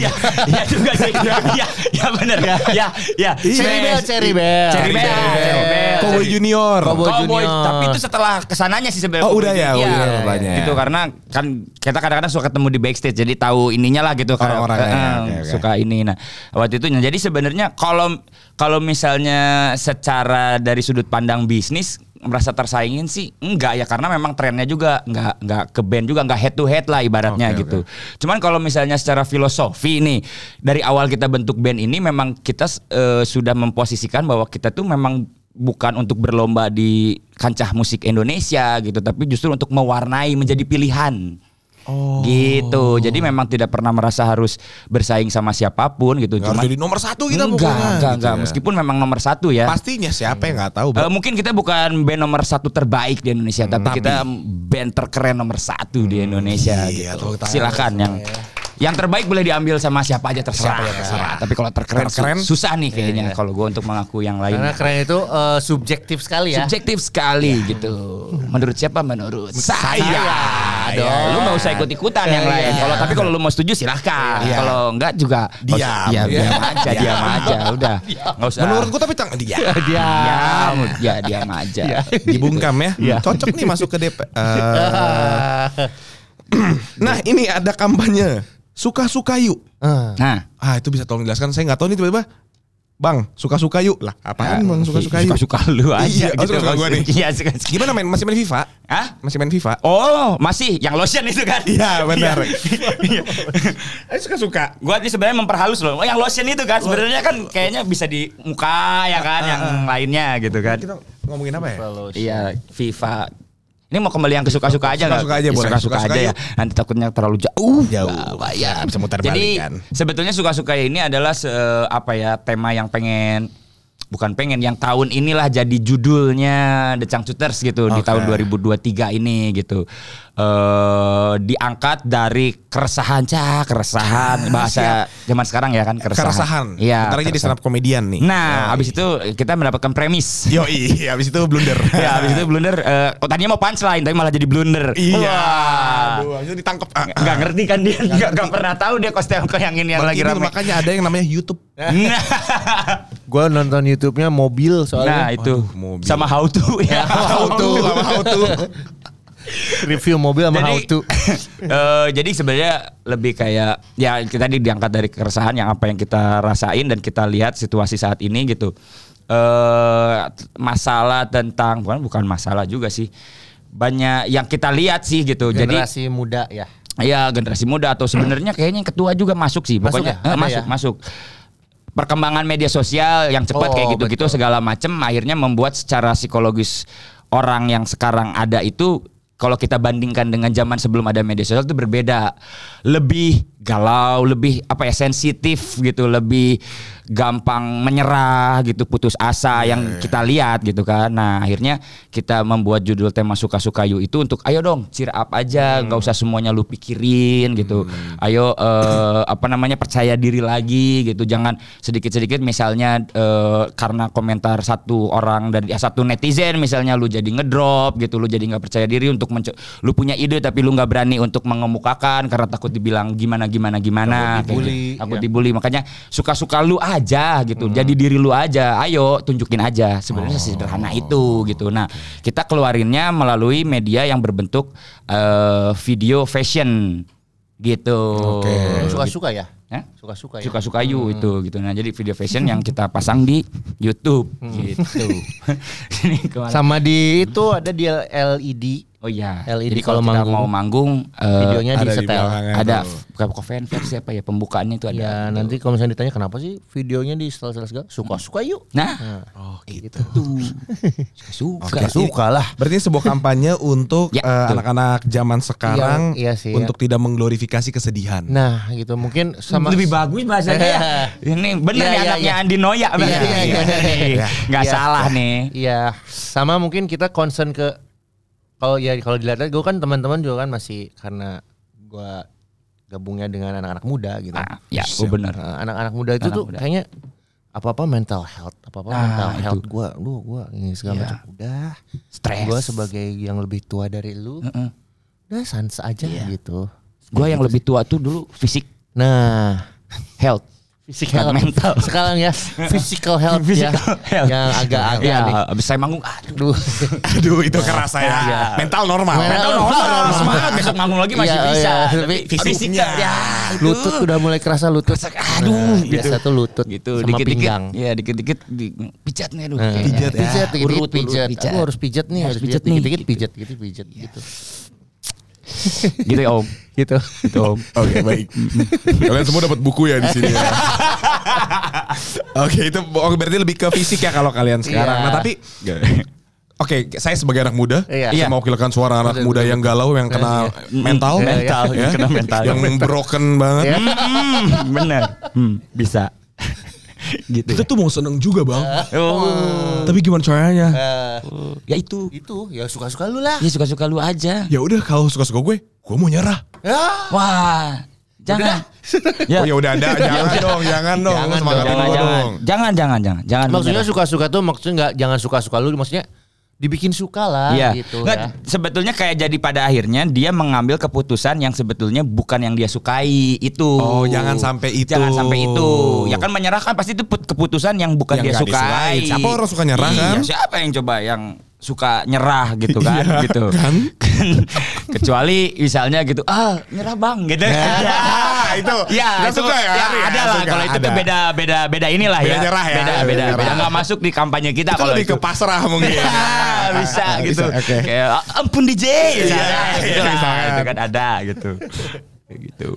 Iya, iya juga sih. [LAUGHS] Iya, iya benar. Ya, ya. Cherry Bell, Cherry Bell. Cherry Bell, Cherry Bell. Cowboy Junior. Cowboy Junior. tapi itu setelah ke sananya sih sebenarnya. Oh, udah ya, Iya, udah iya, rupanya. Gitu karena kan kita kadang-kadang suka ketemu di backstage jadi tahu ininya lah gitu kayak, Orang-orangnya, eh, suka ini. Nah, waktu itu nah, jadi sebenarnya kalau kalau misalnya secara dari sudut pandang bisnis merasa tersaingin sih enggak ya karena memang trennya juga enggak enggak ke band juga enggak head to head lah ibaratnya Oke, gitu. Cuman kalau misalnya secara filosofi nih dari awal kita bentuk band ini memang kita eh, sudah memposisikan bahwa kita tuh memang bukan untuk berlomba di kancah musik Indonesia gitu, tapi justru untuk mewarnai menjadi pilihan. Oh. Gitu. Jadi memang tidak pernah merasa harus bersaing sama siapa pun gitu. Harus jadi nomor satu kita enggak, pokoknya. enggak, gitu enggak. ya. Meskipun memang nomor satu ya. Pastinya siapa yang nggak tahu. Bro. mungkin kita bukan band nomor satu terbaik di Indonesia, tapi, tapi- kita band terkeren nomor satu di Indonesia. iya, gitu. tepuk tangan. Silakan yang terbaik boleh diambil sama siapa aja terserah. Siapa aja terserah. Tapi kalau terkeren, su- Terkeren? susah nih kayaknya kalau gue untuk mengaku yang lain. Karena keren itu eh, subjektif sekali ya. Subjektif sekali gitu. Menurut siapa? Menurut saya. Saya dong. dong. Lu nggak usah ikut ikutan yang Iya. lain. Kalau tapi kalau lu mau setuju silahkan. Iya. Kalau enggak juga Diam. Ya, Iya. diam aja, diam aja. Udah. Nggak usah. Menurutku tapi tang dia. Dia. Diam, ya diam aja. Dibungkam ya. Iya. Cocok nih masuk ke DP. Eh, [LAUGHS] nah ini ada kampanye suka-suka yuk. Ah. Nah, Ah itu bisa tolong jelaskan. Saya nggak tahu nih tiba-tiba. Bang, suka-suka yuk. Lah, apaan bang suka-suka yuk? Suka-suka lu aja Iya, oh, gitu. suka-suka gua nih. Iya, suka Gimana main? Masih main FIFA? Hah? Masih main FIFA? Oh, masih yang lotion itu kan? Iya, benar. Iya. Ayo suka-suka. Gua ini sebenarnya memperhalus loh. Oh, yang lotion itu kan sebenarnya kan kayaknya bisa di muka ya kan, yang lainnya gitu kan. Kita ngomongin apa ya? Iya, FIFA. Ini mau kembali yang ke suka-suka aja nggak? Suka-suka aja Ya, boleh. Suka-suka Suka-suka aja ya. Nanti takutnya terlalu jauh. Jauh. Bahaya. Bisa muter balik Jadi kan. sebetulnya suka-suka ini adalah se apa ya tema yang pengen bukan pengen yang tahun inilah jadi judulnya The Changcuters gitu di Oke. tahun 2023 ini gitu. Eh diangkat dari keresahan cah, keresahan bahasa zaman sekarang ya kan keresahan. Keresahan. Iya. Ntar jadi keresahan. stand up komedian nih. Nah, habis itu kita mendapatkan premis. Yo iya, [LAUGHS] abis itu blunder. [LAUGHS] ya, habis itu blunder. eh, oh, tadinya mau punchline tapi malah jadi blunder. Iya. Wah. Aduh, abis itu ditangkap. Ah, ah. Nggak ngerti kan dia, nggak nggak pernah tahu dia kostum yang ini yang lagi rame. makanya ada yang namanya YouTube. Nah, [LAUGHS] Gue nonton YouTube-nya mobil nah soalnya. itu Aduh, mobil. sama how to ya. How to, sama how to. Review mobil sama how jadi, to. [LAUGHS] eh, jadi sebenarnya lebih kayak ya kita tadi diangkat dari keresahan yang apa yang kita rasain dan kita lihat situasi saat ini gitu. Eh masalah tentang bukan bukan masalah juga sih. Banyak yang kita lihat sih gitu. Jadi Generasi muda ya. Ya generasi muda atau sebenarnya kayaknya yang ketua juga masuk sih Masuk pokoknya ya? Eh, masuk ya? masuk perkembangan media sosial yang cepat Oh, kayak gitu-gitu segala macam akhirnya membuat secara psikologis orang yang sekarang ada itu kalau kita bandingkan dengan zaman sebelum ada media sosial itu berbeda. Lebih galau lebih apa ya sensitif gitu lebih gampang menyerah gitu putus asa yang kita lihat gitu kan. Nah akhirnya kita membuat judul tema suka-suka yuk itu untuk ayo dong cheer up aja nggak usah semuanya lu pikirin gitu. Ayo eh, apa namanya percaya diri lagi gitu. Jangan sedikit-sedikit misalnya eh, karena komentar satu orang dari ya, satu netizen misalnya lu jadi ngedrop gitu lu jadi nggak percaya diri untuk lu punya ide tapi lu nggak berani untuk mengemukakan karena takut dibilang gimana gimana gimana Takut dibully, gitu. takut ya. dibully. Makanya suka-suka lu aja gitu. Jadi diri lu aja. Ayo tunjukin aja. Sebenarnya sederhana itu gitu. Nah kita keluarinnya melalui media yang berbentuk eh, video fashion gitu. Oke. Suka-suka ya? Hah? Suka-suka ya. suka-suka you itu gitu. Nah jadi video fashion yang kita pasang di YouTube gitu. [LAUGHS] Ini ke mana? Sama di itu ada di LED Oh iya. LED Jadi kalau manggung. mau manggung eh, Videonya ada di setel. ada bukan cover versi apa ya pembukaannya itu ada. Ya nanti kalau misalnya ditanya kenapa sih videonya di setel-setel segala, suka-suka yuk. Nah, Oh gitu. suka Oke. Suka lah. Berarti ini sebuah kampanye untuk Ya, eh, anak-anak zaman sekarang Iya, iya sih, untuk tidak mengglorifikasi kesedihan. Nah gitu mungkin sama lebih bagus bahasanya ya. [LAUGHS] Ini bener Iya, nih iya, anaknya iya. Andi Noya berarti. Iya, iya, iya, Iya. Nggak Iya. salah nih. Iya, sama mungkin kita concern ke kalau ya kalau dilihat gue kan teman-teman juga kan masih karena gua gabungnya dengan anak-anak muda gitu. Ah, ya, oh bener. Nah, anak-anak muda itu Anak tuh muda. kayaknya apa-apa mental health, apa-apa Ah, mental itu. health gua, lu gua ini segala Iya. macam. Udah, Stres. gua sebagai yang lebih tua dari lu, Heeh. udah sans aja Iya. gitu. Gua yang lebih tua tuh dulu fisik Nah, health. Physical mental. Sekarang ya physical health ya, Physical health. yang agak-agak Ya, nih. abis saya manggung aduh. Aduh. Itu kerasa ya. Iya. Mental normal. Mental Mental normal. normal, semangat besok manggung lagi masih Iya, bisa. iya. Tapi fisiknya ya lutut udah mulai kerasa lutut. aduh, Nah, gitu. biasa tuh lutut gitu sama dikit-dikit pinggang. ya dikit-dikit di, pijat nih aduh Nah, pijat ya. pijat, urut, pijat. pijat. Aku harus pijat nih, Harus pijat dikit-dikit gitu. pijat, gitu pijat gitu. [LAUGHS] gitu ya om Gitu. gitu om Oke baik. Kalian semua dapat buku ya di sini. ya. Oke itu oh, berarti lebih ke fisik ya kalau kalian sekarang. Iya. Nah tapi Oke, saya sebagai anak muda, Iya. saya mau wakilkan suara anak Betul, muda betul, yang galau, yang kena mental, Iya, mental ya, kena mental yang broken banget. Iya. Hmm, bener hmm, bisa [LAUGHS] gitu Kita tuh mau seneng juga bang, oh. Tapi gimana caranya? Eh, ya itu. Itu ya suka-suka lu lah. ya suka-suka lu aja. Ya udah kalau suka-suka gue, gue mau nyerah. Ya. wah jangan. Ya. Oh ya udah ada, [LAUGHS] jangan. dong, jangan dong, Jangan jangan jangan. dong. jangan jangan jangan. Jangan Maksudnya suka-suka tuh maksudnya nggak jangan suka-suka lu maksudnya dibikin suka lah Iya. gitu Nggak, ya. Sebetulnya kayak jadi pada akhirnya dia mengambil keputusan yang sebetulnya bukan yang dia sukai itu. Oh, jangan sampai itu. Jangan sampai itu. Ya kan menyerah kan pasti itu put- keputusan yang bukan Yang dia sukai. disukai. Siapa orang suka nyerah, Iya, kan? Siapa yang coba yang suka nyerah gitu kan Iya, gitu. kan? [LAUGHS] Kecuali misalnya gitu, ah nyerah bang gitu. Ya, [LAUGHS] itu. Ya, itu, suka ya? ya, Ya, ada lah. Kalau itu tuh ada. beda beda beda inilah Beda ya. nyerah ya, Beda beda beda beda nggak masuk di kampanye kita kalau lebih itu. ke pasrah mungkin. Ya, bisa gitu. Bisa, oke. Kayak "Ah, ampun DJ misalnya, Iya, gitu iya, lah. misalkan. Itu kan ada gitu. Gitu.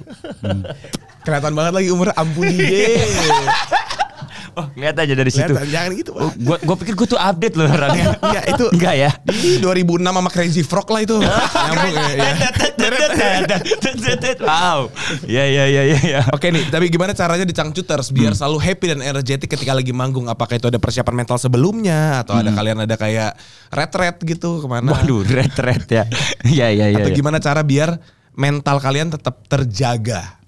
Kelihatan banget lagi umur ampun DJ. [LAUGHS] Oh, lihat aja dari situ. Kelihatan, jangan gitu Oh, pak. gua gua pikir gua tuh update loh orangnya. [LAUGHS] Iya itu. Enggak ya. Ini 2006 sama Crazy Frog lah itu. [LAUGHS] Nyambung ya. ya. [LAUGHS] wow. Ya ya ya ya ya. Oke nih, tapi gimana caranya di Cangcuters biar selalu happy dan energetik ketika lagi manggung? Apakah itu ada persiapan mental sebelumnya atau ada kalian ada kayak retret gitu ke mana? Waduh, red ya. Ya ya ya. atau ya. gimana cara biar mental kalian tetap terjaga?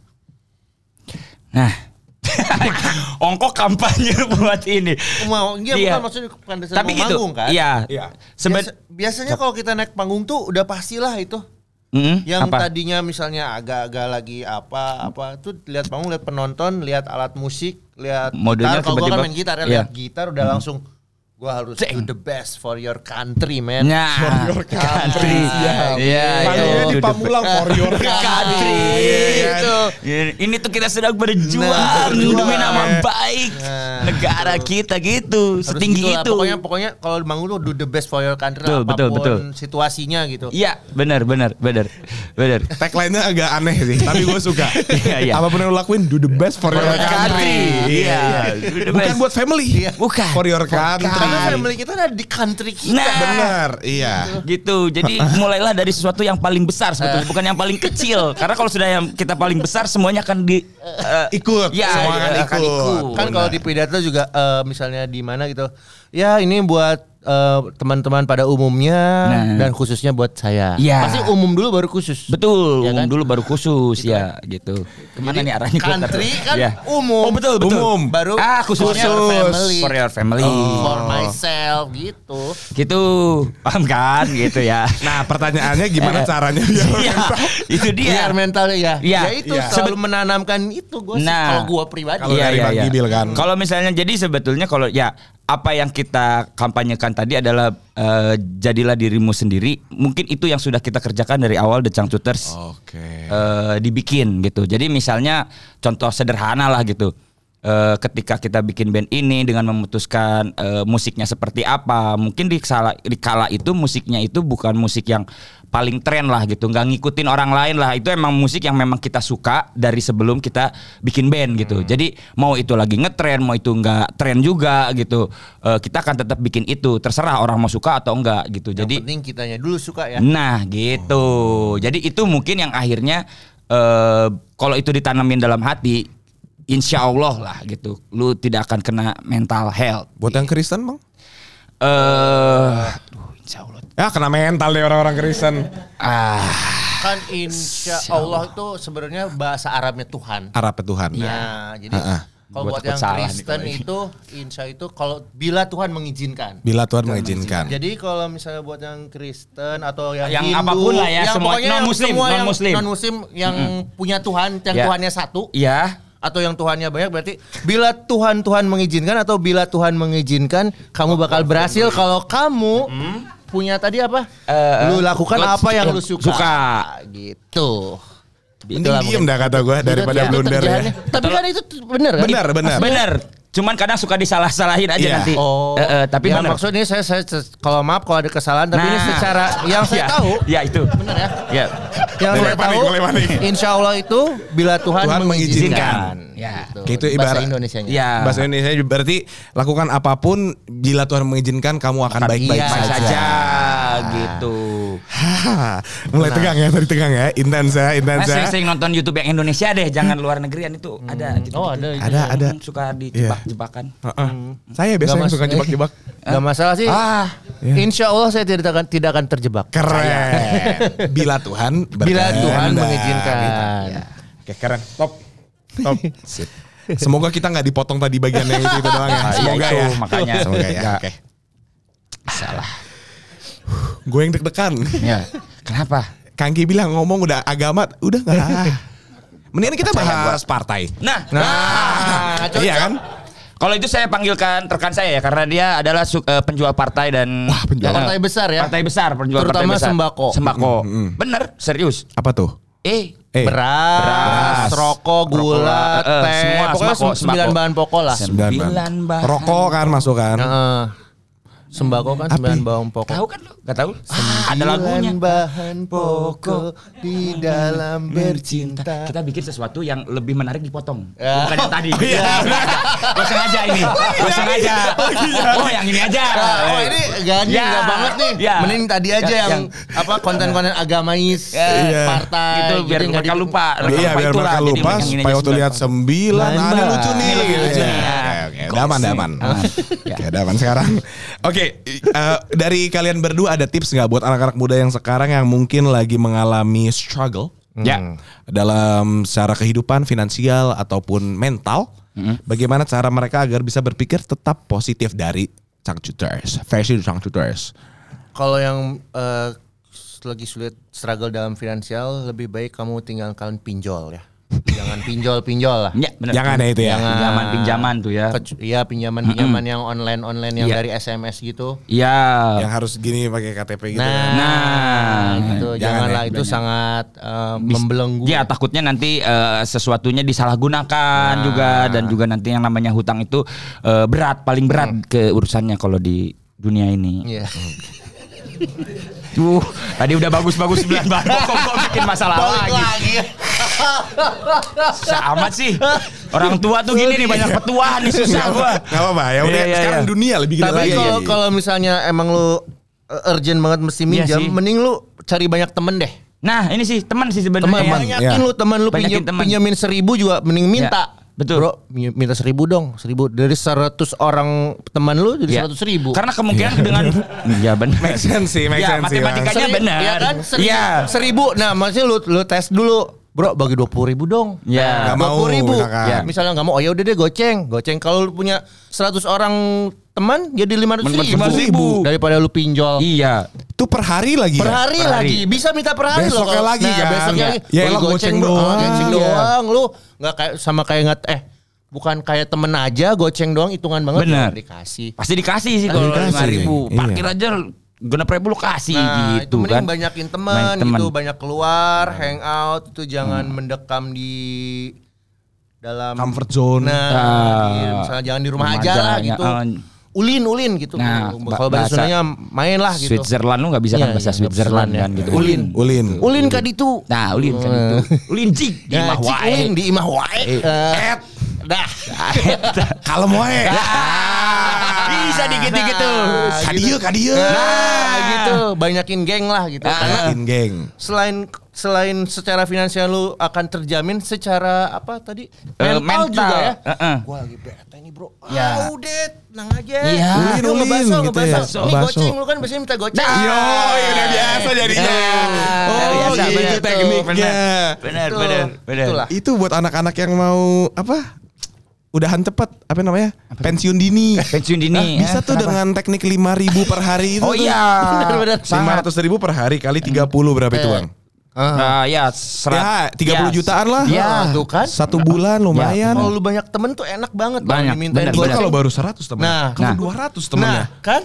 Nah. [LAUGHS] Ongkok kampanye [LAUGHS] buat ini. Mau iya, Iya. bukan maksudnya saat Tapi mau gitu. manggung kan? Iya. Iya. Seben- Biasa- biasanya kalau kita naik panggung tuh udah pastilah itu. Mm, Yang apa? tadinya misalnya agak-agak lagi apa apa tuh lihat panggung, lihat penonton, lihat alat musik, lihat Modenya gitar. Kalau gua kan main gitar ya, iya. lihat gitar udah langsung gua harus do the best for your country, man. Nah, For your country. Iya, iya, Panggilnya itu. di Pamulang for your country. Iya. Itu. Ini tuh kita sedang berjuang Nah, demi nama baik Nah, negara kita gitu, Harus setinggi gitu itu. Pokoknya pokoknya kalau manggung tuh do the best for your country Betul, lah, betul, apa pun betul. situasinya gitu. Iya, benar, benar, benar, benar. Tagline-nya agak aneh sih, tapi gue suka. [LAUGHS] Iya, iya. Apa pun yang lo lakuin, do the best for, your your country. Iya, the Bukan buat family. Bukan. For your country. Karena family kita ada di country kita. Nah, Benar, iya. gitu. Jadi [LAUGHS] mulailah dari sesuatu yang paling besar sebetulnya, bukan yang paling kecil. Karena kalau sudah yang kita paling besar, semuanya akan di eh, Ikut, Ya, semua akan akan ikut. ikut. kan kalau di pidato juga eh, misalnya di mana gitu ya ini buat eh, teman-teman pada umumnya Nah. dan khususnya buat saya Iya. pasti umum dulu baru khusus Betul, Ya umum kan? dulu baru khusus ya gitu. Ke mana nih arahnya? country kan Ya. umum Oh betul betul. Umum. baru Ah khususnya for your family For your family. for myself gitu Gitu, paham kan? Gitu ya. [LAUGHS] Nah, pertanyaannya gimana caranya biar Iya, itu dia. biar mentalnya ya Iya. ya itu Iya. selalu menanamkan itu gue sih Nah. kalau gue pribadi Kalau dari Bang Gibil kan. Kalau misalnya jadi sebetulnya kalau ya apa yang kita kampanyekan tadi adalah eh, jadilah dirimu sendiri. Mungkin itu yang sudah kita kerjakan dari awal The Cangcuters. Oke. eh, dibikin gitu. Jadi misalnya contoh sederhana lah gitu. eh, ketika kita bikin band ini dengan memutuskan eh, musiknya seperti apa, mungkin di kala, di kala itu musiknya itu bukan musik yang paling tren lah gitu, nggak ngikutin orang lain lah. Itu emang musik yang memang kita suka dari sebelum kita bikin band gitu. Jadi mau itu lagi ngetren, mau itu nggak tren juga gitu, eh, kita akan tetap bikin itu. Terserah orang mau suka atau enggak gitu. Yang Jadi penting kitanya dulu suka ya. Nah gitu. Jadi itu mungkin yang akhirnya eh kalau itu ditanamin dalam hati, insya Allah lah gitu. Lu tidak akan kena mental health. Buat yang Kristen bang? Eh, aduh, insya Allah. Ya kena mental deh orang-orang Kristen. Ah, Kan insya Allah itu sebenarnya bahasa Arabnya Tuhan. Arab Tuhan. Nah, jadi Ah, ah. kalau buat yang nih Kristen kalau itu insya itu kalau bila Tuhan mengizinkan. Bila Tuhan mengizinkan. Jadi kalau misalnya buat yang Kristen atau yang, Yang Hindu, apa pun lah ya, yang semua pokoknya yang non-muslim, semua yang non-muslim. non-muslim yang punya Tuhan, yang Ya. Tuhannya satu iya. atau yang Tuhannya banyak berarti bila Tuhan Tuhan mengizinkan atau bila Tuhan mengizinkan kamu bakal berhasil kalau kamu punya tadi apa? Eh, lu lakukan apa yang lu suka. suka. Gitu. Mending Itulah diem dah kata gue daripada Itu blunder ya. Tapi kan itu bener kan? Benar, benar. Bener. Cuman kadang suka disalah-salahin aja Iya. nanti. Oh, Eh, eh, tapi ya, bener. maksudnya saya saya kalau maaf kalau ada kesalahan tapi ini Nah. secara yang saya Iya, [LAUGHS] tahu Ya itu. bener ya. Ya. Yang saya tahu insya Allah itu bila Tuhan, Tuhan mengizinkan. mengizinkan. Ya. Gitu Bahasa ibarat- Indonesianya. Ya. Bahasa Indonesia berarti lakukan apa pun bila Tuhan mengizinkan kamu akan baik-baik iya saja. saja gitu. Hah, mulai tegang ya, tadi tegang ya, intens ya, intens ya. sering-sering nonton YouTube yang Indonesia deh, jangan luar negerian itu ada gitu. Oh, ada. Ada, ada. Suka dijebak-jebakan. Heeh. Saya biasanya suka jebak-jebak. Gak masalah sih. Ah, Insya Allah saya tidak akan tidak akan terjebak. Keren. [LAUGHS] Bila Tuhan Bila. Tuhan mengizinkan. Ya. Oke, keren. Top. Top. [LAUGHS] Semoga kita nggak dipotong tadi bagian yang itu, itu doang ya. Ah, iya, Semoga itu, ya. makanya. Semoga ya. Nggak. Oke. salah. Gue yang deg-degan. Ya. Kenapa? Kangki bilang ngomong udah agama, udah nggak. Mendingan kita bahas partai. Nah, Nah, cocok. Iya kan? Kalau itu saya panggilkan rekan saya ya karena dia adalah su- eh, penjual partai dan Wah, penjual. Eh, Partai besar ya? Partai besar, penjual Terutama partai besar. sembako. Sembako. Bener, serius. Apa tuh? Eh, Eh, Beras, Beras. rokok, gula, Rokok, eh, teh, semua pokoknya sembako, sembilan sembako. bahan pokok lah. sembilan Sembilan bahan. Rokok kan masuk kan? Heeh. Sembako kan sembilan bahan pokok. Tahu kan lu? Gak tahu? Ah, ada lagunya. Sembilan bahan pokok di dalam bercinta. Kita bikin sesuatu yang lebih menarik dipotong. Ya. Bukan yang tadi. Oh, iya. Gue sengaja ini. Gue sengaja. Oh, yang ini aja. Nah, oh ini ganjil Ya. nggak banget nih. Ya. Mending tadi aja Ya, yang, yang- apa konten-konten agamais Iya. partai Gitu, biar mereka lupa. Iya biar itulah, mereka lupa supaya waktu lihat sembilan. ada bahan. lucu nih. Lebih lucu Iya. nih, ya. Oke, oke, daman daman. Ah, [LAUGHS] Oke, daman sekarang. Oke, eh, dari kalian berdua ada tips nggak buat anak-anak muda yang sekarang yang mungkin lagi mengalami struggle? Ya. Dalam secara kehidupan finansial ataupun mental, bagaimana cara mereka agar bisa berpikir tetap positif dari Changcuters, versi Changcuters. Kalau yang eh, lagi sulit struggle dalam finansial lebih baik kamu tinggalkan pinjol ya. Jangan pinjol-pinjol lah. Ya, benar. Jangan ya itu ya. Jangan. Pinjaman pinjaman tuh ya. Iya pinjaman-pinjaman yang online-online yang Iya. dari SMS gitu. Iya. Yang harus gini pakai KTP gitu. Nah, kan. Nah, gitu. jangan Janganlah ya, itu banyak. sangat eh, membelenggu. Ya takutnya nanti eh, sesuatunya disalahgunakan Nah. juga dan juga nanti yang namanya hutang itu eh, berat paling berat ke urusannya kalau di dunia ini. Iya. [LAUGHS] Tuh, tadi udah bagus-bagus sembilan bahan pokok kok bikin masalah Balik lagi. lagi. Sama sih. Orang tua tuh gini nih banyak petuah nih susah gua. Gak apa-apa ya udah Iya, iya, sekarang iya. dunia lebih gila Tapi kalau kalau misalnya emang lu uh, urgent banget mesti Iya minjam, sih. mending lu cari banyak temen deh. Nah, ini sih teman sih Teman sebenarnya. banyakin ya. lu teman lu pinjam, pinjamin seribu juga mending minta. Ya, betul. Bro, mi- minta seribu dong, seribu dari seratus orang teman lu jadi Ya. seratus ribu. Karena kemungkinan dengan Iya [LAUGHS] benar. Make sense sih, make Ya, sense matematikanya benar. Iya kan? Seribu, Iya. seribu. Nah, maksudnya lu lu tes dulu. Bro, bagi dua puluh ribu dong. Ya. Nggak mau, ribu. misalkan. Ya. Misalnya nggak mau, oh ya udah deh goceng. Goceng kalau lu punya 100 orang teman jadi lima ratus ribu. 500.000. Daripada lu pinjol. Iya. Itu per hari lagi Per ya? hari Per hari. lagi, bisa minta per hari loh. Besoknya kalau- lagi nah, kan? Besoknya Ya. lagi. Ya, goceng bro. doang. Ah, goceng Iya. doang. Lu nggak kayak sama kayak nggak eh bukan kayak temen aja goceng doang hitungan banget Bener. ya, dikasih. Pasti dikasih sih kalau lima ribu. Iya. Parkir aja genap ribu lu kasih Nah, gitu itu mending kan. banyakin teman teman. gitu, banyak keluar, hangout itu jangan mendekam di dalam Comfort zone. Nah, Ah. di- misalnya jangan di rumah, Rumah aja aja, lah ya, gitu. eh. Ulin ulin gitu. Nah, kalau ba- bahasa Sundanya main lah gitu. Switzerland lu nggak bisa kan Iya, bahasa iya, Switzerland ya. kan gitu. Ulin. Ulin. Ulin ka ditu. Nah, ulin kan itu. Ulin jig di Nah, mah cik wae. ulin di imah wae. Eh, Dah. Kalem wae. Bisa dikit-dikit tuh. Nah, Kadieu, kadieu. Nah, gitu. Banyakin geng lah gitu. Karena Banyakin geng. selain selain secara finansial lu akan terjamin secara apa tadi Eh, mental, mental. juga ya. Heeh. Gua lagi nih bro. Ya. Ah, udah tenang aja. Iya. Lu ngebaso, gitu ngebaso. ya. Ini Ngebaso. goceng lu kan biasanya minta goceng. Nah. Yo, ya udah biasa jadinya. Nah, Oh, biasa, gitu bener. tekniknya. Benar, benar, benar. Itulah. Itu buat anak-anak yang mau apa? Udahan cepat, apa namanya? Pensiun dini. Pensiun dini. Nah, bisa Eh, tuh kenapa? dengan teknik 5000 per hari itu. Oh iya. Sangat. 500 ribu per hari kali 30 berapa itu Eh. bang? Ah. Nah, ya, serat, Ya 30 jutaan lah. Ya. tuh kan. Satu bulan lumayan. Kalau lu banyak temen tuh enak banget Banyak, dimintain bener, kalau baru 100 temen. Nah. kalau Nah. 200 temennya. Nah, kan?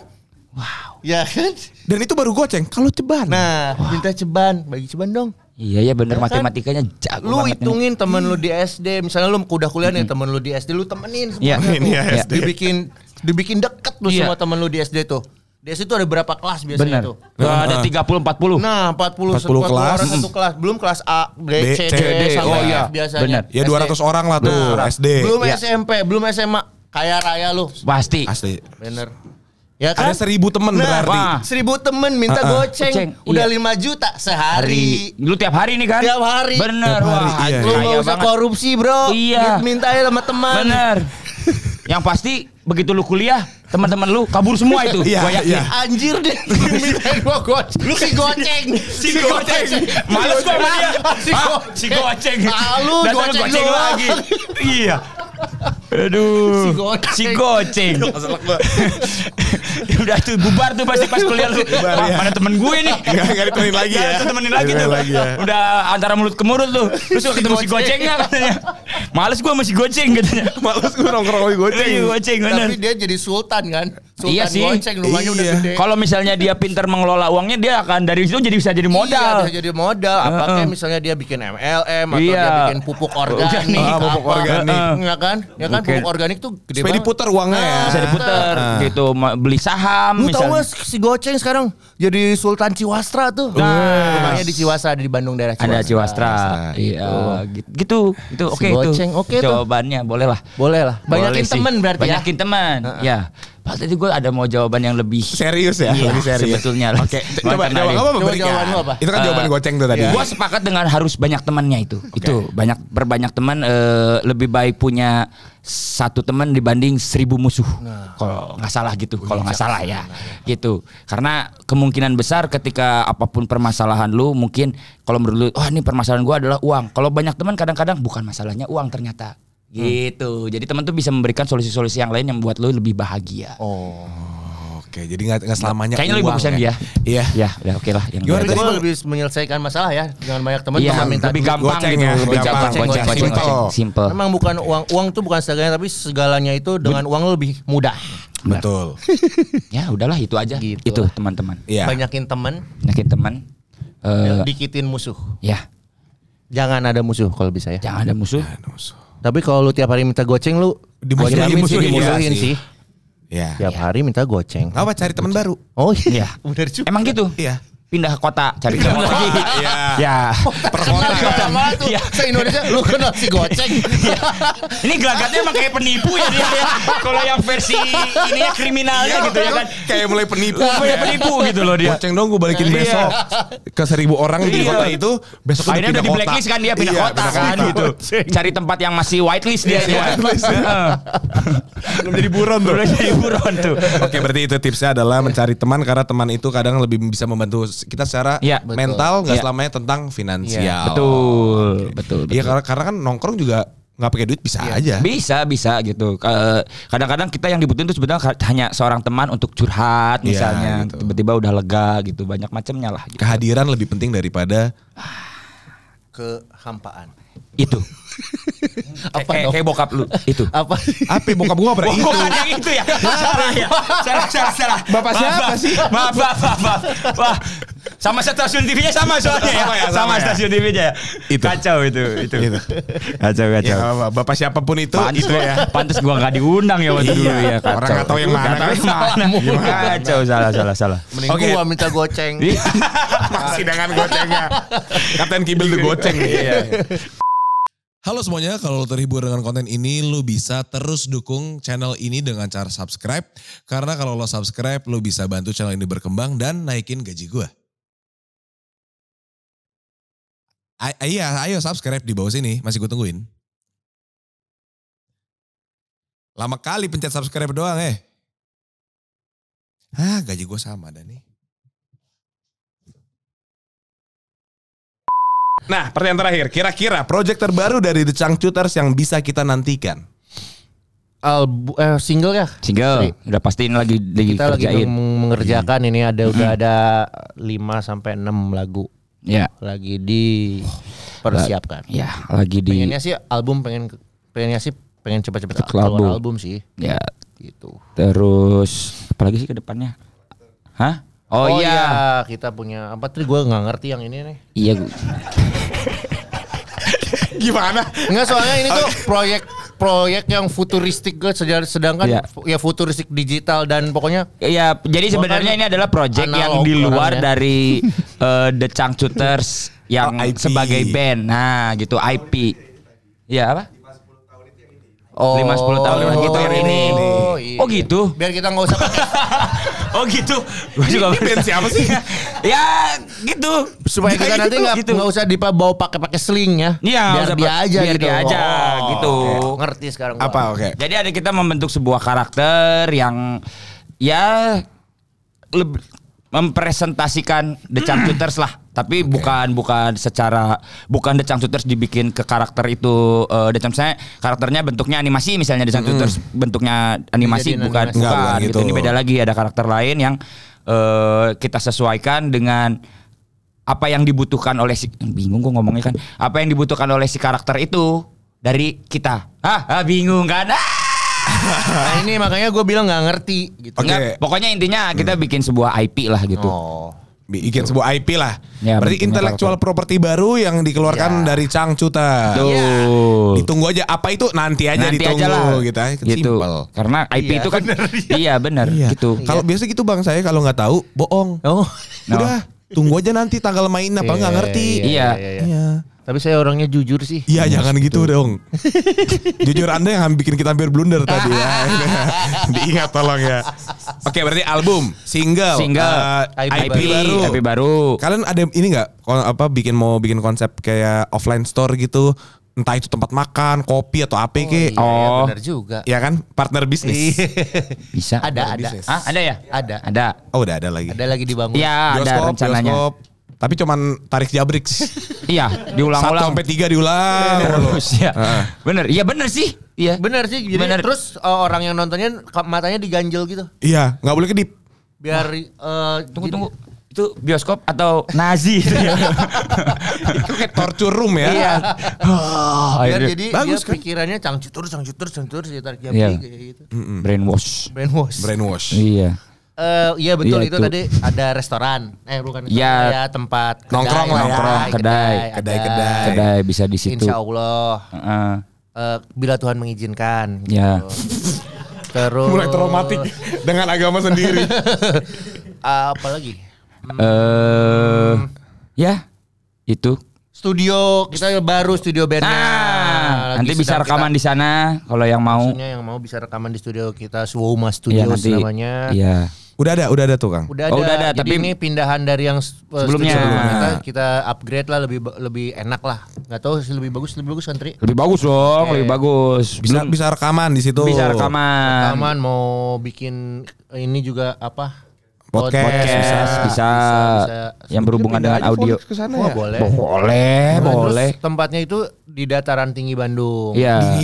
Wow. Ya kan? Dan itu baru goceng. Kalau ceban. Nah, minta ceban, bagi ceban dong. Iya ya bener Ya kan? matematikanya jago Lu hitungin temen lu di SD, misalnya lu udah kuliah nih temen lu di SD, lu temenin semua. [LAUGHS] Iya. Temenin, iya, Iya. SD. Dibikin dibikin deket lu Iya. semua temen lu di SD tuh. Di SD tuh ada berapa kelas biasanya Bener. tuh? Wah, ada 30 40. Nah, 40 40 kelas. orang satu kelas, belum kelas A, B, B, C, C, D, D. sampai Oh, F iya. biasanya. Bener. Ya SD. 200 orang lah tuh Nah, SD. Belum Iya. SMP, belum SMA. Kaya raya lu. Pasti. Asli. Bener. Ya kan? Ada seribu temen Nah, berarti. Wah. seribu temen minta Ah, ah. goceng. Goceng, Udah iya. 5 juta Hari. sehari. Lu tiap hari nih kan? Tiap hari. Bener. Tiap hari, Wah, iya. Lu kaya gak usah banget. korupsi bro. Iya. Minta aja sama teman. Bener. Yang pasti begitu lu kuliah, teman-teman lu kabur semua itu. Iya, Gua yakin. iya. Anjir deh. [LAUGHS] Mintain gua goceng. Lu si goceng. Si goceng. Males gua sama dia. Si Ah, goceng. Si goceng. Ah, lu Datang goceng goceng lagi. Iya. Aduh. Si goceng. Si goceng. [LAUGHS] [LAUGHS] Udah tuh bubar tuh pasti pas kuliah lu. Bubar, Ah, ya. Mana temen gue nih? [LAUGHS] Nggak- nggak ditemenin lagi ya. ditemenin lagi Ditemenin tuh. lagi ya. Udah antara mulut ke mulut tuh. Terus gua ketemu si goceng. gocengnya katanya. Males gua sama si goceng katanya. [LAUGHS] Males gue nongkrong lagi goceng. Iya, goceng bener. Tapi dia jadi sultan kan. Sultan Iya sih. goceng rumahnya udah Iya. gede. Kalau misalnya dia pintar mengelola uangnya dia akan dari situ jadi bisa jadi Iya, modal. bisa jadi modal. Apakah Heeh. misalnya dia bikin MLM atau Iya. dia bikin pupuk organik. Ah, pupuk apa. organik. Ya kan? Ya kan pupuk organik tuh gede banget. diputar uangnya ya. bisa diputar Ah. gitu beli saham Lu tau gak si Goceng sekarang jadi Sultan Ciwastra tuh. Nah. Rumahnya di Ciwastra di Bandung daerah Ciwastra. Ada Ciwastra. Iya, gitu. Gitu. Si Oke itu. goceng, oke tuh. Jawabannya boleh lah. Boleh lah. Banyakin Boleh sih. temen berarti ya. Banyakin teman. Ya. Pak tadi gue ada mau jawaban yang lebih Serius ya, Iya, lebih serius. sebetulnya. Oke, Mau coba jawaban apa Coba jawaban lu apa? Itu kan jawaban goceng tuh tadi. Gue sepakat dengan harus banyak temannya itu. Itu banyak berbanyak teman eh, lebih baik punya satu teman dibanding seribu musuh. Kalau nggak salah gitu. Kalau nggak salah ya, gitu. Karena kemungkinan besar ketika apa pun permasalahan lu mungkin kalau menurut lu, wah ini permasalahan gue adalah uang. Kalau banyak teman kadang-kadang bukan masalahnya uang ternyata. Gitu. Jadi teman tuh bisa memberikan solusi-solusi yang lain yang membuat lu lebih bahagia. Oh. Oke, jadi nggak nggak selamanya Kayaknya lebih bagus yang ya. dia. Iya. Ya, udah oke lah. Yang Gimana gua- tadi, lebih menyelesaikan masalah ya dengan banyak teman Iya, minta lebih gampang Goceng gitu, ya, lebih gampang. gampang, Goceng, goceng, goceng, goceng, simple. Memang bukan uang uang tuh bukan segalanya tapi segalanya itu dengan uang lebih mudah. Betul. [LAUGHS] Ya udahlah itu aja. Gitu itu teman-teman. Iya. Banyakin temen, Yakin teman. Eh, dikitin musuh. ya, Jangan ada musuh kalau bisa ya. jangan ada musuh. Tapi kalau lu tiap hari minta goceng lu Dimusuhin, jamin sih, dimusuhin, dimusuhin iya sih. Iya. Tiap hari minta goceng. Apa cari teman baru. Oh Iya. Bener juga. Emang gitu. Iya. Pindah ke kota cari teman lagi. Iya. Ya. Kenal kota mana tuh? Iya. Se-Indonesia lu kenal si goceng. Ini gelagatnya emang kayak penipu ya dia. ya. Kalau yang versi ini ya kriminalnya gitu ya kan. [LAUGHS] Kayak mulai penipu. Kayak penipu gitu loh dia. Goceng dong gue balikin Iya. besok ke seribu orang di Iya. kota itu besok Akhirnya udah di blacklist kan dia pindah Iya, kota kan gitu. Cari tempat yang masih whitelist dia. Iya, whitelist. Heeh. [LAUGHS] Belum jadi buron tuh. Udah jadi buron tuh. Oke berarti itu tipsnya adalah mencari teman karena teman itu kadang lebih bisa membantu kita secara Iya, betul. mental nggak Iya. selamanya tentang finansial. Iya, Betul, betul, Iya karena karena kan nongkrong juga nggak pakai duit bisa aja. Bisa, bisa gitu. Kadang-kadang kita yang dibutuhin itu sebetulnya hanya seorang teman untuk curhat Iya, misalnya. gitu. Tiba-tiba udah lega gitu. Banyak macamnya lah. Gitu. Kehadiran lebih penting daripada Kehampaan. Itu. [LAUGHS] Apa kayak, bokap lu. Itu. Apa? apa bokap gua pernah [LAUGHS] itu. Bukan yang itu ya. Salah ya. Salah, salah, salah. Bapak siapa maaf. sih? Maaf, maaf, maaf. Wah, Sama stasiun TV-nya sama soalnya ya. Sama ya, sama, sama ya. stasiun TV-nya ya. Itu. Kacau itu, itu. Itu. Kacau, Ya, kacau. apa-apa. Bapak siapa pun itu Pantes, itu ya. pantes gua nggak diundang ya waktu Iya. dulu ya. Kacau. Orang nggak tahu yang mana tahu kan. yang mana. Kacau, salah, salah, salah. Mending Oke. gua minta goceng. Iya. [LAUGHS] Masih dengan gocengnya. Kapten Kibel tuh goceng nih. Iya. Halo semuanya, kalau lo terhibur dengan konten ini, lo bisa terus dukung channel ini dengan cara subscribe. Karena kalau lo subscribe, lo bisa bantu channel ini berkembang dan naikin gaji gue. Iya, ayo subscribe di bawah sini, masih gue tungguin. Lama kali pencet subscribe doang eh. Ah, gaji gue sama dah nih. Nah, pertanyaan terakhir. Kira-kira project terbaru dari The Changcuters yang bisa kita nantikan? Albu, eh, single ya? Single, udah pastiin lagi lagi Kita lagi kerjain. mengerjakan ini ada udah ada 5 sampai 6 lagu Ya, lagi dipersiapkan. ya lagi di Pengennya sih album pengen pengennya sih pengen cepat-cepat Keluar keluar album. album sih ya gitu. terus apalagi sih ke depannya? Hah? Oh, iya. kita punya apa tadi gue nggak ngerti yang ini nih. Iya. gua- [LAUGHS] Gimana? Enggak soalnya ini tuh [LAUGHS] proyek proyek yang futuristik gue sedangkan Iya. ya futuristik digital dan pokoknya Iya, jadi sebenarnya kan ini adalah project yang di luar orangnya. dari [LAUGHS] eh, The Changcuters yang Oh, IP. sebagai band. Nah, gitu IP. Iya apa? oh 5 10 tahun lima gitu sepuluh yang tahun ini. ini. iya. Oh gitu. Biar kita nggak usah pakai Oh gitu. Gue juga Ini band siapa sih? [LAUGHS] ya gitu. supaya kita [LAUGHS] nanti nggak Gitu. nggak usah dibawa pakai pakai sling ya. Iya, biar usah dia aja biar gitu. dia aja, gitu. Ngerti sekarang gua. Apa? Oke. Jadi ada kita membentuk sebuah karakter yang ya lebih mempresentasikan The Changcuters lah. Tapi bukan bukan secara bukan The Changcuters dibikin ke karakter itu eh The Chang misalnya karakternya bentuknya animasi misalnya The Changcuters bentuknya animasi Dijadiin bukan animasi. Enggak, bukan bukan gitu. gitu. Ini beda lagi ada karakter lain yang eh kita sesuaikan dengan apa yang dibutuhkan oleh si bingung gue ngomongnya kan apa yang dibutuhkan oleh si karakter itu dari kita ah, ah, bingung kan ah! [LAUGHS] Nah ini makanya gue bilang nggak ngerti gitu. Oke. Nggak, pokoknya intinya kita bikin sebuah IP lah gitu. Oh. Bikin sebuah IP lah. Ya, Berarti intellectual property baru yang dikeluarkan Ya. dari Changcuter. Tuh. Ditunggu aja apa itu nanti aja Nanti ditunggu aja lah. gitu. ya. Gitu. Simple. Karena IP Iya, itu kan [LAUGHS] iya benar Iya. gitu. Kalau biasa gitu Bang saya kalau nggak tahu bohong. Oh. [LAUGHS] No. Udah, tunggu aja nanti tanggal main apa nggak Iya, ngerti. Iya. Iya. Tapi saya orangnya jujur sih. Iya jangan gitu dong. [LAUGHS] Jujur Anda yang bikin kita hampir blunder tadi ya. [LAUGHS] Diingat tolong ya. Oke berarti album, single, Single, eh, IP IP, baru. IP baru. Kalian ada ini nggak apa bikin mau bikin konsep kayak offline store gitu? Entah itu tempat makan, kopi atau apa Iya, ke? Oh. benar juga. Ya kan partner bisnis. Bisa. Ada, ada. Ah, ada ya? Ada. Ada. Oh udah ada lagi. Ada lagi dibangun. Iya, ada rencananya. bioskop. Tapi cuman tarik jabriks. [LAUGHS] Iya, Satu diulang-ulang. sampai tiga diulang. Terus ya. Bener. Iya bener sih. Iya. Benar sih. Jadi Bener. terus uh, orang yang nontonnya matanya diganjel gitu. Iya, nggak boleh kedip. Biar uh, Tunggu jadi- tunggu. Itu bioskop atau Nazi? [LAUGHS] Itu kayak torture room ya. Iya. Oh, Biar akhirnya- jadi Bagus dia kan? pikirannya cangcutur, cangcutur, cangcutur, si tarik Iya. jabri kayak gitu. brainwash. Brainwash. Brainwash. Iya. Eh, iya betul Iya, itu itu. tadi ada restoran. Eh bukan restoran Iya. ya tempat kedai, Nongkrong lah ya. Nongkrong, kedai. ada. Kedai-kedai. Kedai bisa di situ. Insya Allah Heeh. eh, bila Tuhan mengizinkan. Gitu. Ya. Terus Mulai traumatik dengan agama sendiri. [LAUGHS] apa lagi? Eh, ya itu. Studio kita baru studio bandnya. Nah, Lagi nanti bisa sedang rekaman kita- di sana kalau yang mau. Maksudnya yang mau bisa rekaman di studio kita Swoma Iya Studios nanti. namanya. Iya. Udah ada, udah ada tuh Kang. Udah ada, Oh, udah ada, jadi tapi- ini pindahan dari yang uh, Sebelumnya. sebelumnya. kita, kita upgrade lah lebih lebih enak lah. Gak tahu sih lebih bagus lebih bagus kan Tri? Lebih bagus dong, lebih bagus. Bisa Belum- bisa rekaman di situ. bisa rekaman. Rekaman mau bikin ini juga apa? Podcast, Podcast bisa, yang berhubungan dengan audio. ke sana Wah, ya. boleh. Boleh, Nah, terus boleh. tempatnya itu di dataran tinggi Bandung. Iya.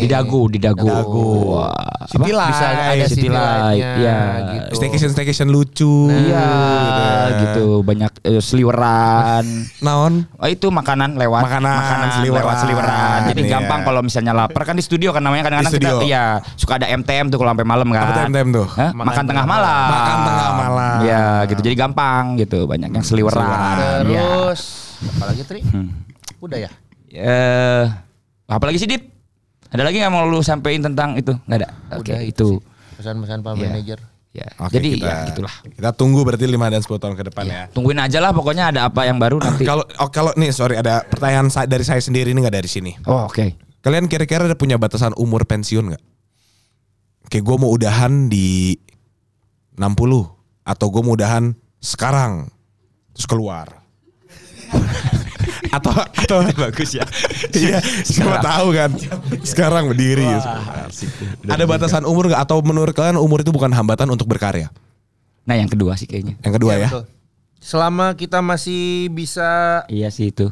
Di dagu, di dagu. Dagu. Wah, City apa? Light. Bisa ada City city Light, iya. gitu. Staycation staycation lucu. Iya. gitu ya. gitu, banyak eh, seliweran. Naon? Oh itu makanan lewat Makanan, seliweran. lewat seliweran. Jadi Iya. gampang kalau misalnya lapar kan di studio kan namanya kadang-kadang kita studio. iya suka ada MTM tuh kalau sampai malam kan. Apa tuh MTM tuh? Hah? Makan, tengah malam. Makan tengah malam. Iya gitu. Jadi gampang gitu. Banyak yang seliweran. Iya. Terus apalagi Tri? Hmm. Udah ya? Eh, apalagi sih Dip? Ada lagi nggak mau lu sampein tentang itu? Nggak ada. Oke, Udah itu. Pesan-pesan Pak Iya. Manager. Ya. Oke, Jadi kita, ya gitulah. Kita tunggu berarti 5 dan 10 tahun ke depan ya. Tungguin aja lah pokoknya ada apa yang baru nanti. Kalau oh, kalau nih sorry ada pertanyaan dari saya sendiri ini nggak dari sini. Oh, oke. Kalian kira-kira ada punya batasan umur pensiun nggak? Kayak gue mau udahan di 60 atau gue mau udahan sekarang terus keluar. Atau atau Bagus ya. iya siapa tahu kan sekarang berdiri ada batasan umur nggak atau menurut kalian umur itu bukan hambatan untuk berkarya Nah, yang kedua sih kayaknya. yang kedua ya betul. Selama kita masih bisa Iya sih itu.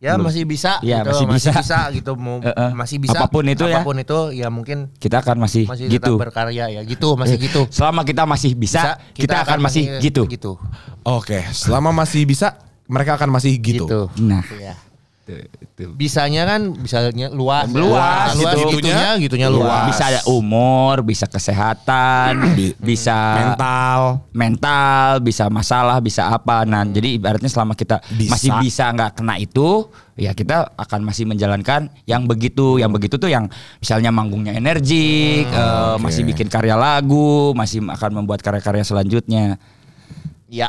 ya masih bisa Iya, gitu, masih bisa. gitu mau Eh, eh. masih bisa Apa pun itu ya. apa pun itu ya mungkin Kita akan masih, masih gitu. tetap berkarya ya gitu masih gitu Selama kita masih bisa, kita, akan masih gitu. gitu oke selama masih bisa mereka akan masih gitu, gitu Nah, Iya. itu, itu. bisanya kan bisanya luas Luas, luas gitu. gitunya gitunya Luas. luas Bisa ada umur, bisa kesehatan, [CLEARS THROAT] Bi- bisa mental mental, bisa masalah, bisa apa. Nah, jadi ibaratnya selama kita Bisa. masih bisa nggak kena itu, ya kita akan masih menjalankan yang begitu, yang begitu tuh yang misalnya manggungnya energik, eh, masih bikin karya lagu, masih akan membuat karya-karya selanjutnya. ya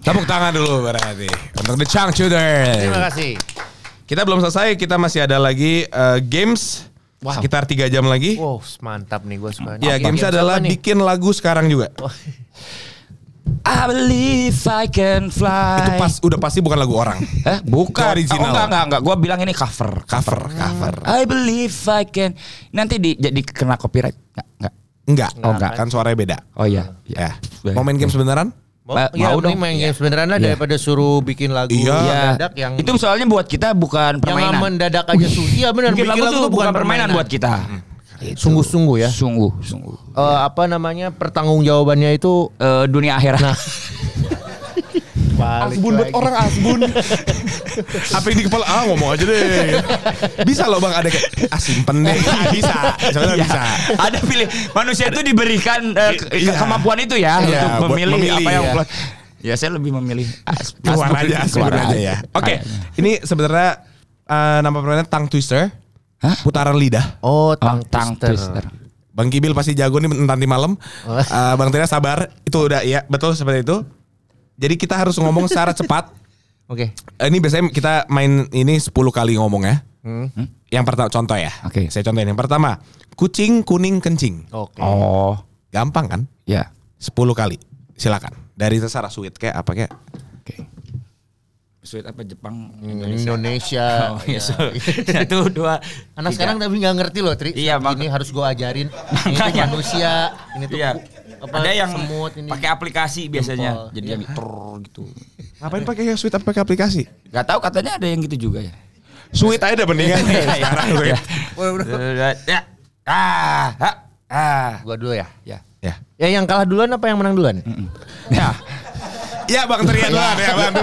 tepuk tangan dulu berarti untuk the Chang Children terima kasih kita belum selesai kita masih ada lagi eh, games Wow. sekitar tiga jam lagi wow mantap nih gue suka Ya, games adalah nih? bikin lagu sekarang juga. I believe I can fly. Itu pas udah pasti bukan lagu orang. Eh, bukan. Original. Oh, enggak, enggak, enggak. Gua bilang ini cover. Cover, cover. I believe I can. Nanti di jadi kena copyright. Enggak, enggak. Enggak, Oh, enggak. kan suaranya beda. Oh iya. Ya. Mau main games beneran? Mau, Ma- ya, mau dong. main games beneran lah daripada suruh bikin lagu Iya. mendadak yang Itu soalnya buat kita bukan yang permainan. mendadak aja susah. Iya benar Bikin lagu tuh bukan permainan buat kita. Sungguh-sungguh ya. Sungguh, sungguh. Eh, apa namanya pertanggungjawabannya itu Eh, dunia akhirat. [LAUGHS] balik Asbun buat orang asbun. [LAUGHS] Apa yang di kepala? Ah ngomong aja deh. Bisa loh bang ada kayak ah simpen deh. Ah, [LAUGHS] bisa, sebenarnya Iya. bisa. Ada pilih manusia itu diberikan eh, ke- Iya. kemampuan itu ya Iya, untuk memilih, memilih, apa yang iya. Ya saya lebih memilih Keluar asbun. aja, asbun Keluar aja ya. Oke, ini sebenarnya eh, nama permainnya tongue twister. Hah? Putaran lidah. Oh, Oh, tang tang twister. twister. Bang Kibil pasti jago nih nanti malam. Oh. Eh, Bang Tira sabar. Itu udah ya betul seperti itu. Jadi kita harus ngomong secara [LAUGHS] cepat. Oke. Eh, Ini biasanya kita main ini 10 kali ngomong ya. Hmm. Yang pertama contoh ya. Oke. Saya contohin yang pertama. Kucing kuning kencing. Oke. Oh, Gampang kan? ya. 10 kali. Silakan. Dari terserah sweet kayak apa kayak. Oke. Sweet apa Jepang Indonesia. [LAUGHS] Oh, iya. Ya. so- [LAUGHS] Satu, dua. Anak tiga. sekarang tapi nggak ngerti loh, Tri. Iya, ini harus gue ajarin. ini tuh manusia, ini tuh Iya. Apa, Ada yang semut ini. pakai aplikasi biasanya. Jempol. Jadi Iya. yang ter gitu. Ngapain pakai sweet apa pakai aplikasi? Gak tahu katanya ada yang gitu juga ya. Sweet aja udah mendingan. Iya, Sekarang iya. sweet. Udah. Ya. Ah, ah, ah. Gua dulu ya. Ya. Ya. Ya yang kalah duluan apa yang menang duluan? Ya. Ya Bang Trian duluan ya Bang.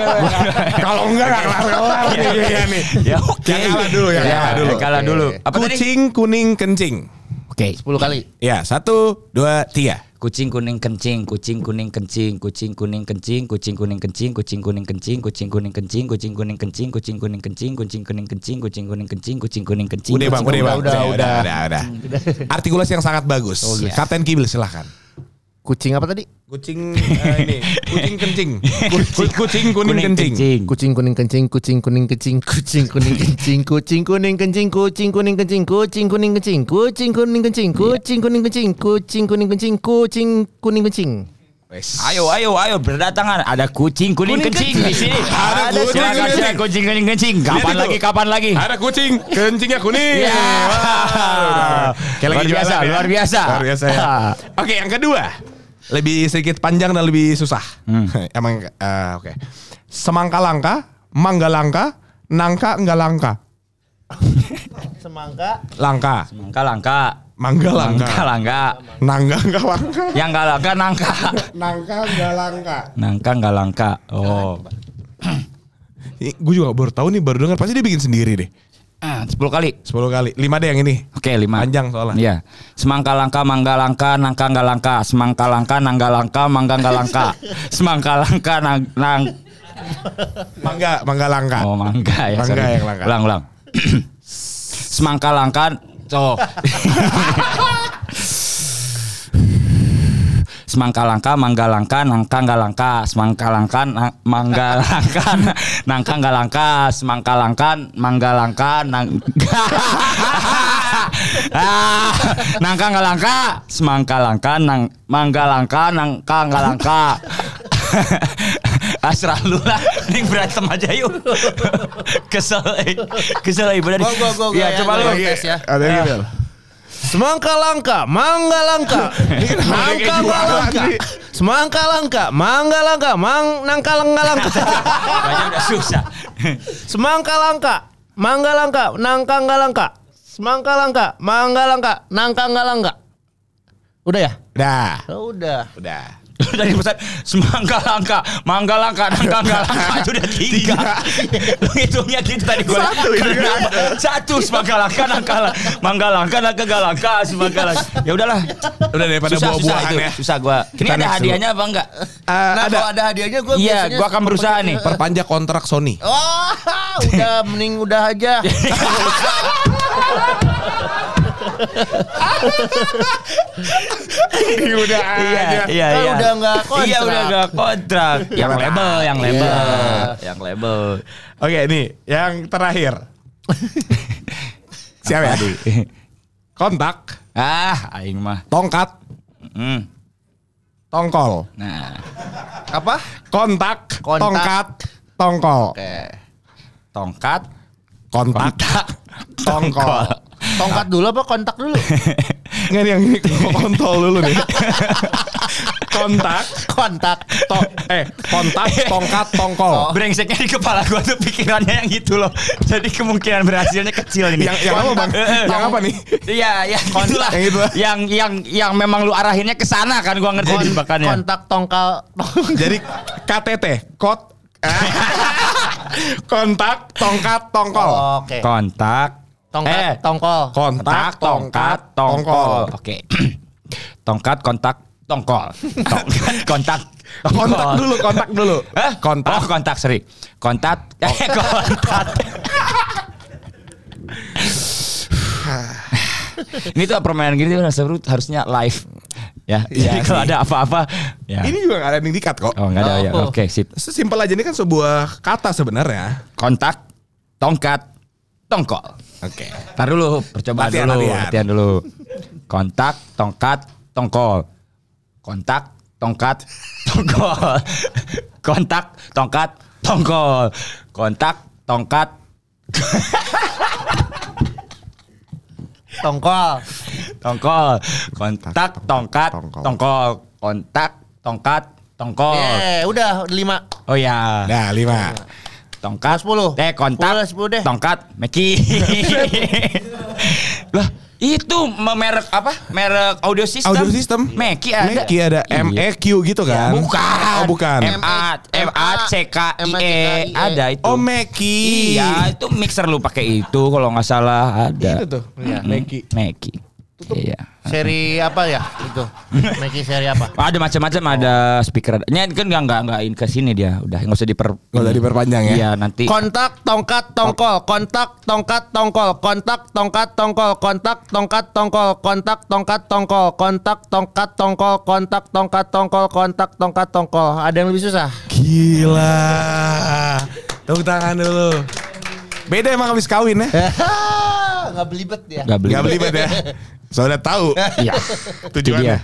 Kalau enggak enggak kelar-kelar nih nih. Ya oke. Yang kalah dulu, yang Ya, kalah dulu. Kalah dulu. Apa tadi? Kucing kuning kencing. Oke. 10 kali. Ya, satu, dua, tiga. Kucing kuning kencing, kucing kuning kencing, kucing kuning kencing, kucing kuning kencing, kucing kuning kencing, kucing kuning kencing, kucing kuning kencing, kucing kuning kencing, kucing kuning kencing, kucing kuning kencing, kucing kuning kencing. Udah bang, kucing udah kuning- bang. udah, udah. udah, udah. Artikulasi yang sangat bagus. Oh, iya. Kapten Kibil silahkan. Kucing apa tadi? Kucing eh, ini, kucing kencing. Ku- Kucing kuning kencing. Kucing kuning kencing, kucing kuning kencing, kucing kuning kencing, kucing kuning kencing, kucing kuning kencing, kucing kuning kencing, kucing kuning kencing, kucing kuning kencing, kucing kuning kencing, kucing kuning kencing. Wes. Ayo, ayo, ayo berdatangan. Ada kucing kuning Kuning kencing kencing. di sini. Ada kucing silakan, kuning silakan, kencing. kucing kuning kencing. Kapan lagi? Kapan lagi? Ada kucing, kencingnya kuning. Ya. Wah, Kayak lagi Luar biasa, jualan ya. luar biasa. Luar biasa ya. [LAUGHS] Oke, yang kedua. Lebih sedikit panjang dan lebih susah. [LAUGHS] Emang eh, oke. Semangka langka, mangga langka, nangka enggak langka. Semangka, Langka. Langka, langka. Mangga langka. Nangka langka. Nangga enggak langka. Yang nggak langka nangka. Nangka enggak langka. Nangka nggak langka. Oh. Gue juga baru tahu nih, baru dengar. Pasti dia bikin sendiri deh. Ah, 10 kali. 10 kali. 5 deh yang ini. Oke, lima. Panjang soalnya. Iya. Semangka langka, mangga langka, nangka nggak langka. Semangka langka, nangga langka, mangga nggak langka. Semangka langka, nang, nang. Mangga, mangga langka. Oh, mangga ya. Mangga sorry. yang langka. Ulang, ulang. [CLEARS THROAT] Semangka langka. Oh. [LAUGHS] Semangka langka, mangga langka, nangka nggak langka. Semangka langka, mangga [LAUGHS] langka, nangka nggak langka. Semangka langka, mangga langka, nang. [LAUGHS] Ah, nangka nggak langka, semangka langka, nang mangga langka, nangka nggak langka. Asrah lu lah, ini berantem aja yuk. Kesel, eh. kesel ibu dari. Gua- gua- gua- gua Ya ya, coba lu. lagi. tes ya. Ada yang gitu. Semangka langka, mangga langka. [LAUGHS] Nangka langka. Semangka langka, mangga langka, mang nangka nggak langka. [LAUGHS] Kayaknya udah susah. Semangka langka, mangga langka, nangka nggak langka. Semangka langka, mangga langka, nangka nggak langka. Udah ya? Udah. Oh, udah. Udah. Dari pesan semangka langka, mangga langka, nangka langka [LAUGHS] itu udah tiga. [LAUGHS] Lu hitungnya gitu tadi gue. Satu Satu semangka langka, nangka langka, mangga langka, nangka langka, semangka langka. Ya udahlah. Udah daripada buah-buahan itu. ya. Susah gua. Ini ada hadiahnya apa enggak? Eh, Nah, ada kalau ada hadiahnya gue Iya, gua akan berusaha nih. perpanjang kontrak Sony. [LAUGHS] Wah, udah mending udah aja. Udah Iya, iya, Kan iya. udah nggak kontrak. Iya, udah nggak kontrak. Yang label, yang label. Iya. Yang label. Oke, nih yang terakhir. Siapa ya? Kontak, Ah, aing mah. tongkat, Hmm. tongkol. Nah, Apa? Kontak, Kontak. tongkat, tongkol. Oke. tongkat, Kontak, tongkol. Tongkat dulu apa kontak dulu? [LAUGHS] Nggak yang ini kontol dulu nih. [LAUGHS] Kontak, Kontak. to eh kontak, [LAUGHS] tongkat, tongkol. Brengseknya di kepala gua tuh pikirannya yang gitu loh. Jadi kemungkinan berhasilnya kecil ini. Yang yang apa bang? Yang apa nih? Iya, yang itulah. Yang itulah. Yang yang yang memang lu arahinnya ke sana kan gua ngerti Kon- jebakannya. kontak tongkal. Jadi KTT, kot, kontak, tongkat, tongkol. Oke. Kontak. Tongkat, Eh, tongkol. Kontak, tongkat, tongkol. tongkol. Oke. [CLEARS THROAT] tongkat, kontak, tongkol. [LAUGHS] Tongkat, kontak, tongkol. Kontak dulu, kontak dulu. Hah? Kontak. Oh, kontak, sorry. Kontak. Eh, [LAUGHS] kontak. [SIGHS] Ini tuh permainan gini tuh seru harusnya live. Ya, [LAUGHS] Iya jadi kalau ada apa-apa ya. Ini juga gak ada yang dikat kok. Oh, enggak ada ya. Oh. Oke, sip. Sesimpel aja ini kan sebuah kata sebenarnya. Kontak, tongkat, tongkol. Oke. Ntar dulu, percobaan Latihan, dulu, latihan. latihan dulu. Kontak, tongkat, tongkol. Kontak, tongkat, tongkol. Kontak, tongkat, tongkol. Kontak, tongkat, Tongkol. tongkol. Kontak, tongkat, Tongkol. tongkol. Kontak, tongkat, tongkol. Eh, udah lima. Oh ya. Nah, lima. Tongkat Sepuluh. Eh kontak Sepuluh deh, sepuluh deh. Tongkat Meki [LAUGHS] Lah itu me- merek apa? Merek audio system. Audio system. Meki ada. Meki ada Iya. MEQ gitu kan? Bukan. Oh, bukan. M A M A C K I E ada itu. Oh, Meki. Iya, itu mixer lu pakai itu kalau nggak salah ada. Itu tuh. Iya. Meki. Meki. Iya. Seri apa ya? Itu. Meki seri apa? [LAUGHS] Ada macam-macam ada speaker. Nya kan nggak nggak nggak in ke sini dia. Udah nggak usah diper. Nggak usah diperpanjang ya? Iya nanti. Kontak, tongkat, tongkol. Kontak, tongkat, tongkol. Kontak, tongkat, tongkol. Kontak, tongkat, tongkol. Kontak, tongkat, tongkol. Kontak, tongkat, tongkol. Kontak, tongkat, tongkol. Kontak, tongkat, tongkol. Ada yang lebih susah? Gila. Tepuk tangan dulu. Beda emang habis kawin ya? [LAUGHS] Nggak belibet dia. Nggak beli. Gak belibet ya? Soalnya tahu. Iya. [LAUGHS] Tujuannya.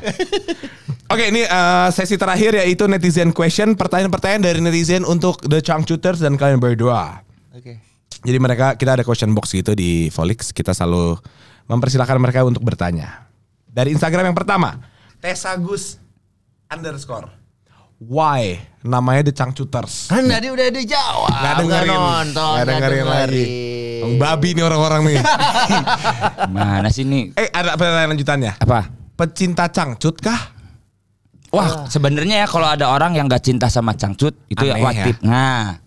Oke ini eh, sesi terakhir yaitu netizen question. Pertanyaan-pertanyaan dari netizen untuk The Changcuters dan kalian berdua. Oke. Jadi mereka kita ada question box gitu di Volix. Kita selalu mempersilahkan mereka untuk bertanya. Dari Instagram yang pertama, Tesagus underscore. Why namanya The Changcuters? Kan tadi udah dijawab. Nggak dengerin. nonton. Nggak dengerin lagi. Babi nih orang-orang nih. [LAUGHS] Mana sih nih? eh ada pertanyaan lanjutannya. Apa? Pecinta cangcut kah? Wah, sebenarnya ya kalau ada orang yang gak cinta sama cangcut itu ya Aneh wajib. Nah,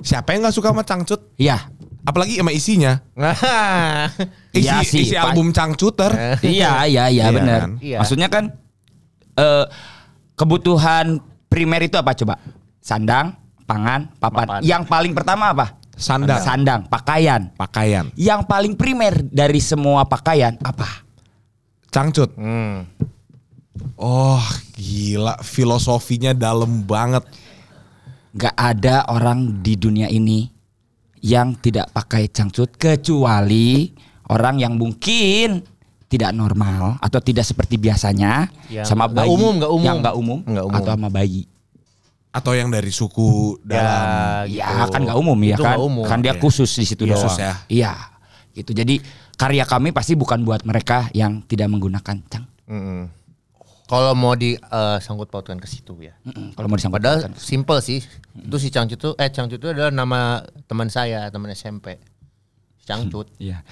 Siapa yang nggak suka sama cangcut? iya. Apalagi sama isinya. Nah, [LAUGHS] Isi, Iya sih, isi Pak. album cangcuter. [LAUGHS] iya, iya, iya Iya benar. kan? Iya. Maksudnya kan eh kebutuhan primer itu apa coba? Sandang, pangan, papan. Papan. Yang paling pertama apa? Sandang. Sandang, pakaian. Pakaian. Yang paling primer dari semua pakaian apa? Cangcut. hmm. Oh gila filosofinya dalam banget. Gak ada orang di dunia ini yang tidak pakai cangcut kecuali orang yang mungkin tidak normal atau tidak seperti biasanya Yang sama bayi umum, nggak umum. yang nggak umum, Nggak umum. atau sama bayi. Atau yang dari suku dalam. gitu. Ya kan nggak umum ya Itu kan, umum. kan dia Iya. khusus di situ Khusus doang. ya. Iya, gitu. Jadi karya kami pasti bukan buat mereka yang tidak menggunakan cang. Mm-mm. Kalau mau di eh, sangkut pautkan ke situ ya. Mm-mm, Kalau mau disangkut Padahal simple sih. Itu si Cangcut itu eh Cangcut itu adalah nama teman saya, teman SMP. Cangcut. Iya.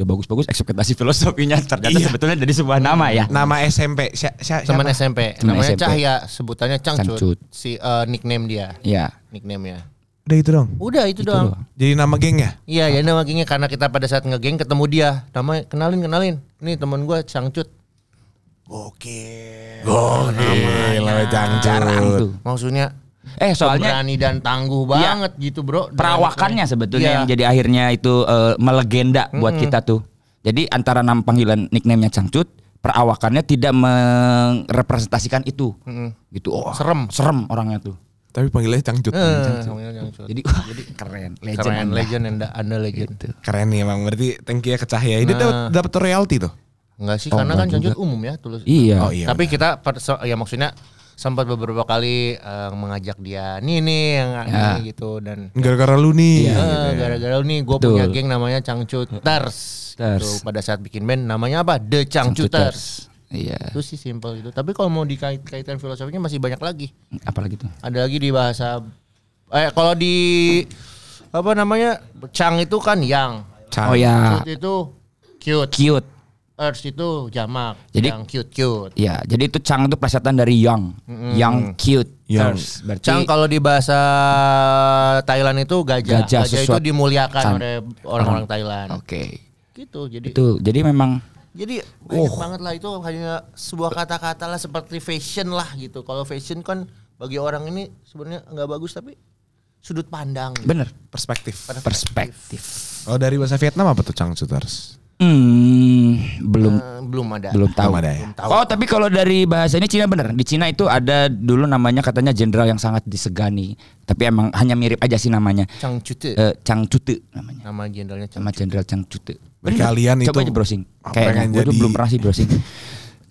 Udah bagus-bagus ekspektasi filosofinya ternyata Iya. sebetulnya dari sebuah nama ya. Nama SMP. Si, si, Teman siapa? SMP. Teman Namanya SMP. Cahya, sebutannya Cangcut. Cangcut. Si eh, nickname dia, Iya. nickname-nya. Udah itu dong. Udah itu, doang. doang. Jadi nama gengnya. Iya, ya nama gengnya karena kita pada saat ngegeng ketemu dia. Namanya kenalin kenalin. Ini teman gua Cangcut. Oke. Gokil. Namanya Jarang cangcut. tuh. Maksudnya Eh soalnya berani dan tangguh Iya. banget gitu, Bro. perawakannya sebetulnya Iya. yang jadi akhirnya itu eh, melegenda buat kita tuh. Jadi antara nama panggilan nickname-nya Cangcut, perawakannya tidak merepresentasikan itu. Gitu. Oh, Serem. serem orangnya tuh. Tapi panggilnya cangcut. Eh, Cangcut. Jadi wah, jadi keren, legend. keren Anda. legend anda, anda legend. Keren nih emang. Berarti thank you ya ke Cahya. Ini dapat dapat royalty tuh. Enggak sih, Oh, karena kan Cangcut umum ya, tulus. Iya. Oh iya. Tapi kita per- so- ya maksudnya sempat beberapa kali eh, mengajak dia nih nih yang Ya. ini gitu dan Gara-gara lu nih. Iya. eh, gara-gara lu nih gue punya geng namanya Cangcuters. Ters. Gitu. Pada saat bikin band namanya apa? The Cangcuters. Iya. Itu sih simple itu. Tapi kalau mau dikait-kaitan filosofinya masih banyak lagi. Apalagi tuh? Ada lagi di bahasa eh kalau di apa namanya? Chang itu kan yang. Cang. Oh ya, Cute itu cute. cute. Earth itu jamak. Jadi- yang cute cute. Iya, jadi itu Chang itu plesetan dari young, young cute. Young. Terus berarti Cang kalau di bahasa Thailand itu gajah. Gajah, Gajah, itu dimuliakan oleh orang-orang Thailand. Oke. Gitu. Jadi Itu jadi memang jadi banyak banget lah itu hanya sebuah kata-kata lah seperti fashion lah gitu. Kalau fashion kan bagi orang ini sebenarnya nggak bagus tapi sudut pandang. gitu. bener Perspektif. perspektif. Oh dari bahasa Vietnam apa tuh cangcuters? Hmm, belum Eh, belum ada. belum tahu. Belum ada ya? tahu. Oh, tapi kalau dari bahasa ini Cina bener. Di Cina itu ada dulu namanya katanya jenderal yang sangat disegani. Tapi emang hanya mirip aja sih namanya. Chang Chute. Eh, Chang Cute namanya. Nama jenderalnya Chang Sama jenderal Chang Bener. kalian Coba itu aja browsing. Kayaknya gue jadi- belum pernah sih browsing. [LAUGHS]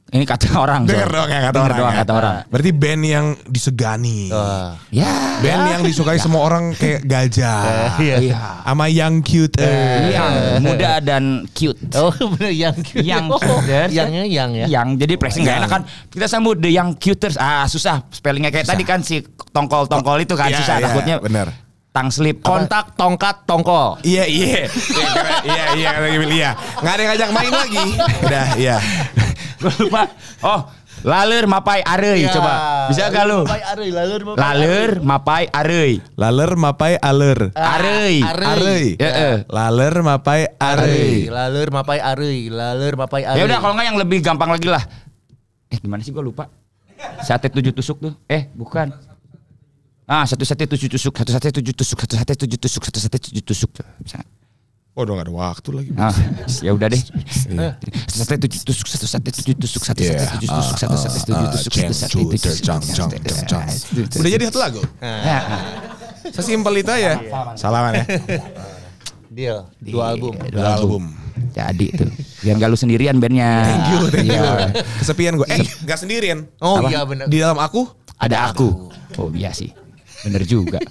Ini kata [LAUGHS] orang. Dengar doang ya kata Denger orang. doang ya? kata orang. Berarti band yang disegani. Wah. Ya. Band yang disukai semua orang kayak gajah. Iya. Iya. Sama yang cute. eh. Yang muda dan cute. Oh bener yang cute. Yang oh, cute. Yangnya yang ya. Yang jadi pressing gak enak kan kita sambut the young cuters ah susah spellingnya kayak tadi kan si tongkol tongkol itu kan Iya, susah iya, takutnya bener. tang slip Kontak tongkat tongkol. Iya iya. Iya iya iya kata Gimil, iya. Nggak ada yang ngajak main lagi. Udah iya. Gue lupa oh laler mapai arei Ya. coba bisa gak lu Mapai areuy, laleur mapai laler mapai arei Laler mapai aler. arei Areuy. Arei. Ya, eh. Laler mapai Areuy, arei. laleur mapai areuy, laleur mapai areuy. ya udah kalau nggak yang lebih gampang lagi lah eh gimana sih gue lupa sate tujuh tusuk tuh eh bukan ah satu sate tujuh tusuk satu sate tujuh tusuk satu sate tujuh tusuk satu sate tujuh tusuk Bisa. Oh udah gak ada waktu lagi. Ah, ya udah deh. Satu tujuh tusuk, satu sate tujuh tusuk, satu Iya. tujuh tusuk, satu sate tujuh tusuk, satu sate tujuh tusuk. Cang, cang, cang, cang. Udah jadi satu lagu. Ya, Sesimpel itu ya. Salaman ya. Deal, dua album. Dua album. Jadi tuh, biar gak lu sendirian bandnya. Thank you, thank you. Iya. Kesepian gue. Eh, gak sendirian. Oh iya benar. Di dalam aku Ada aku. Oh iya sih, bener juga.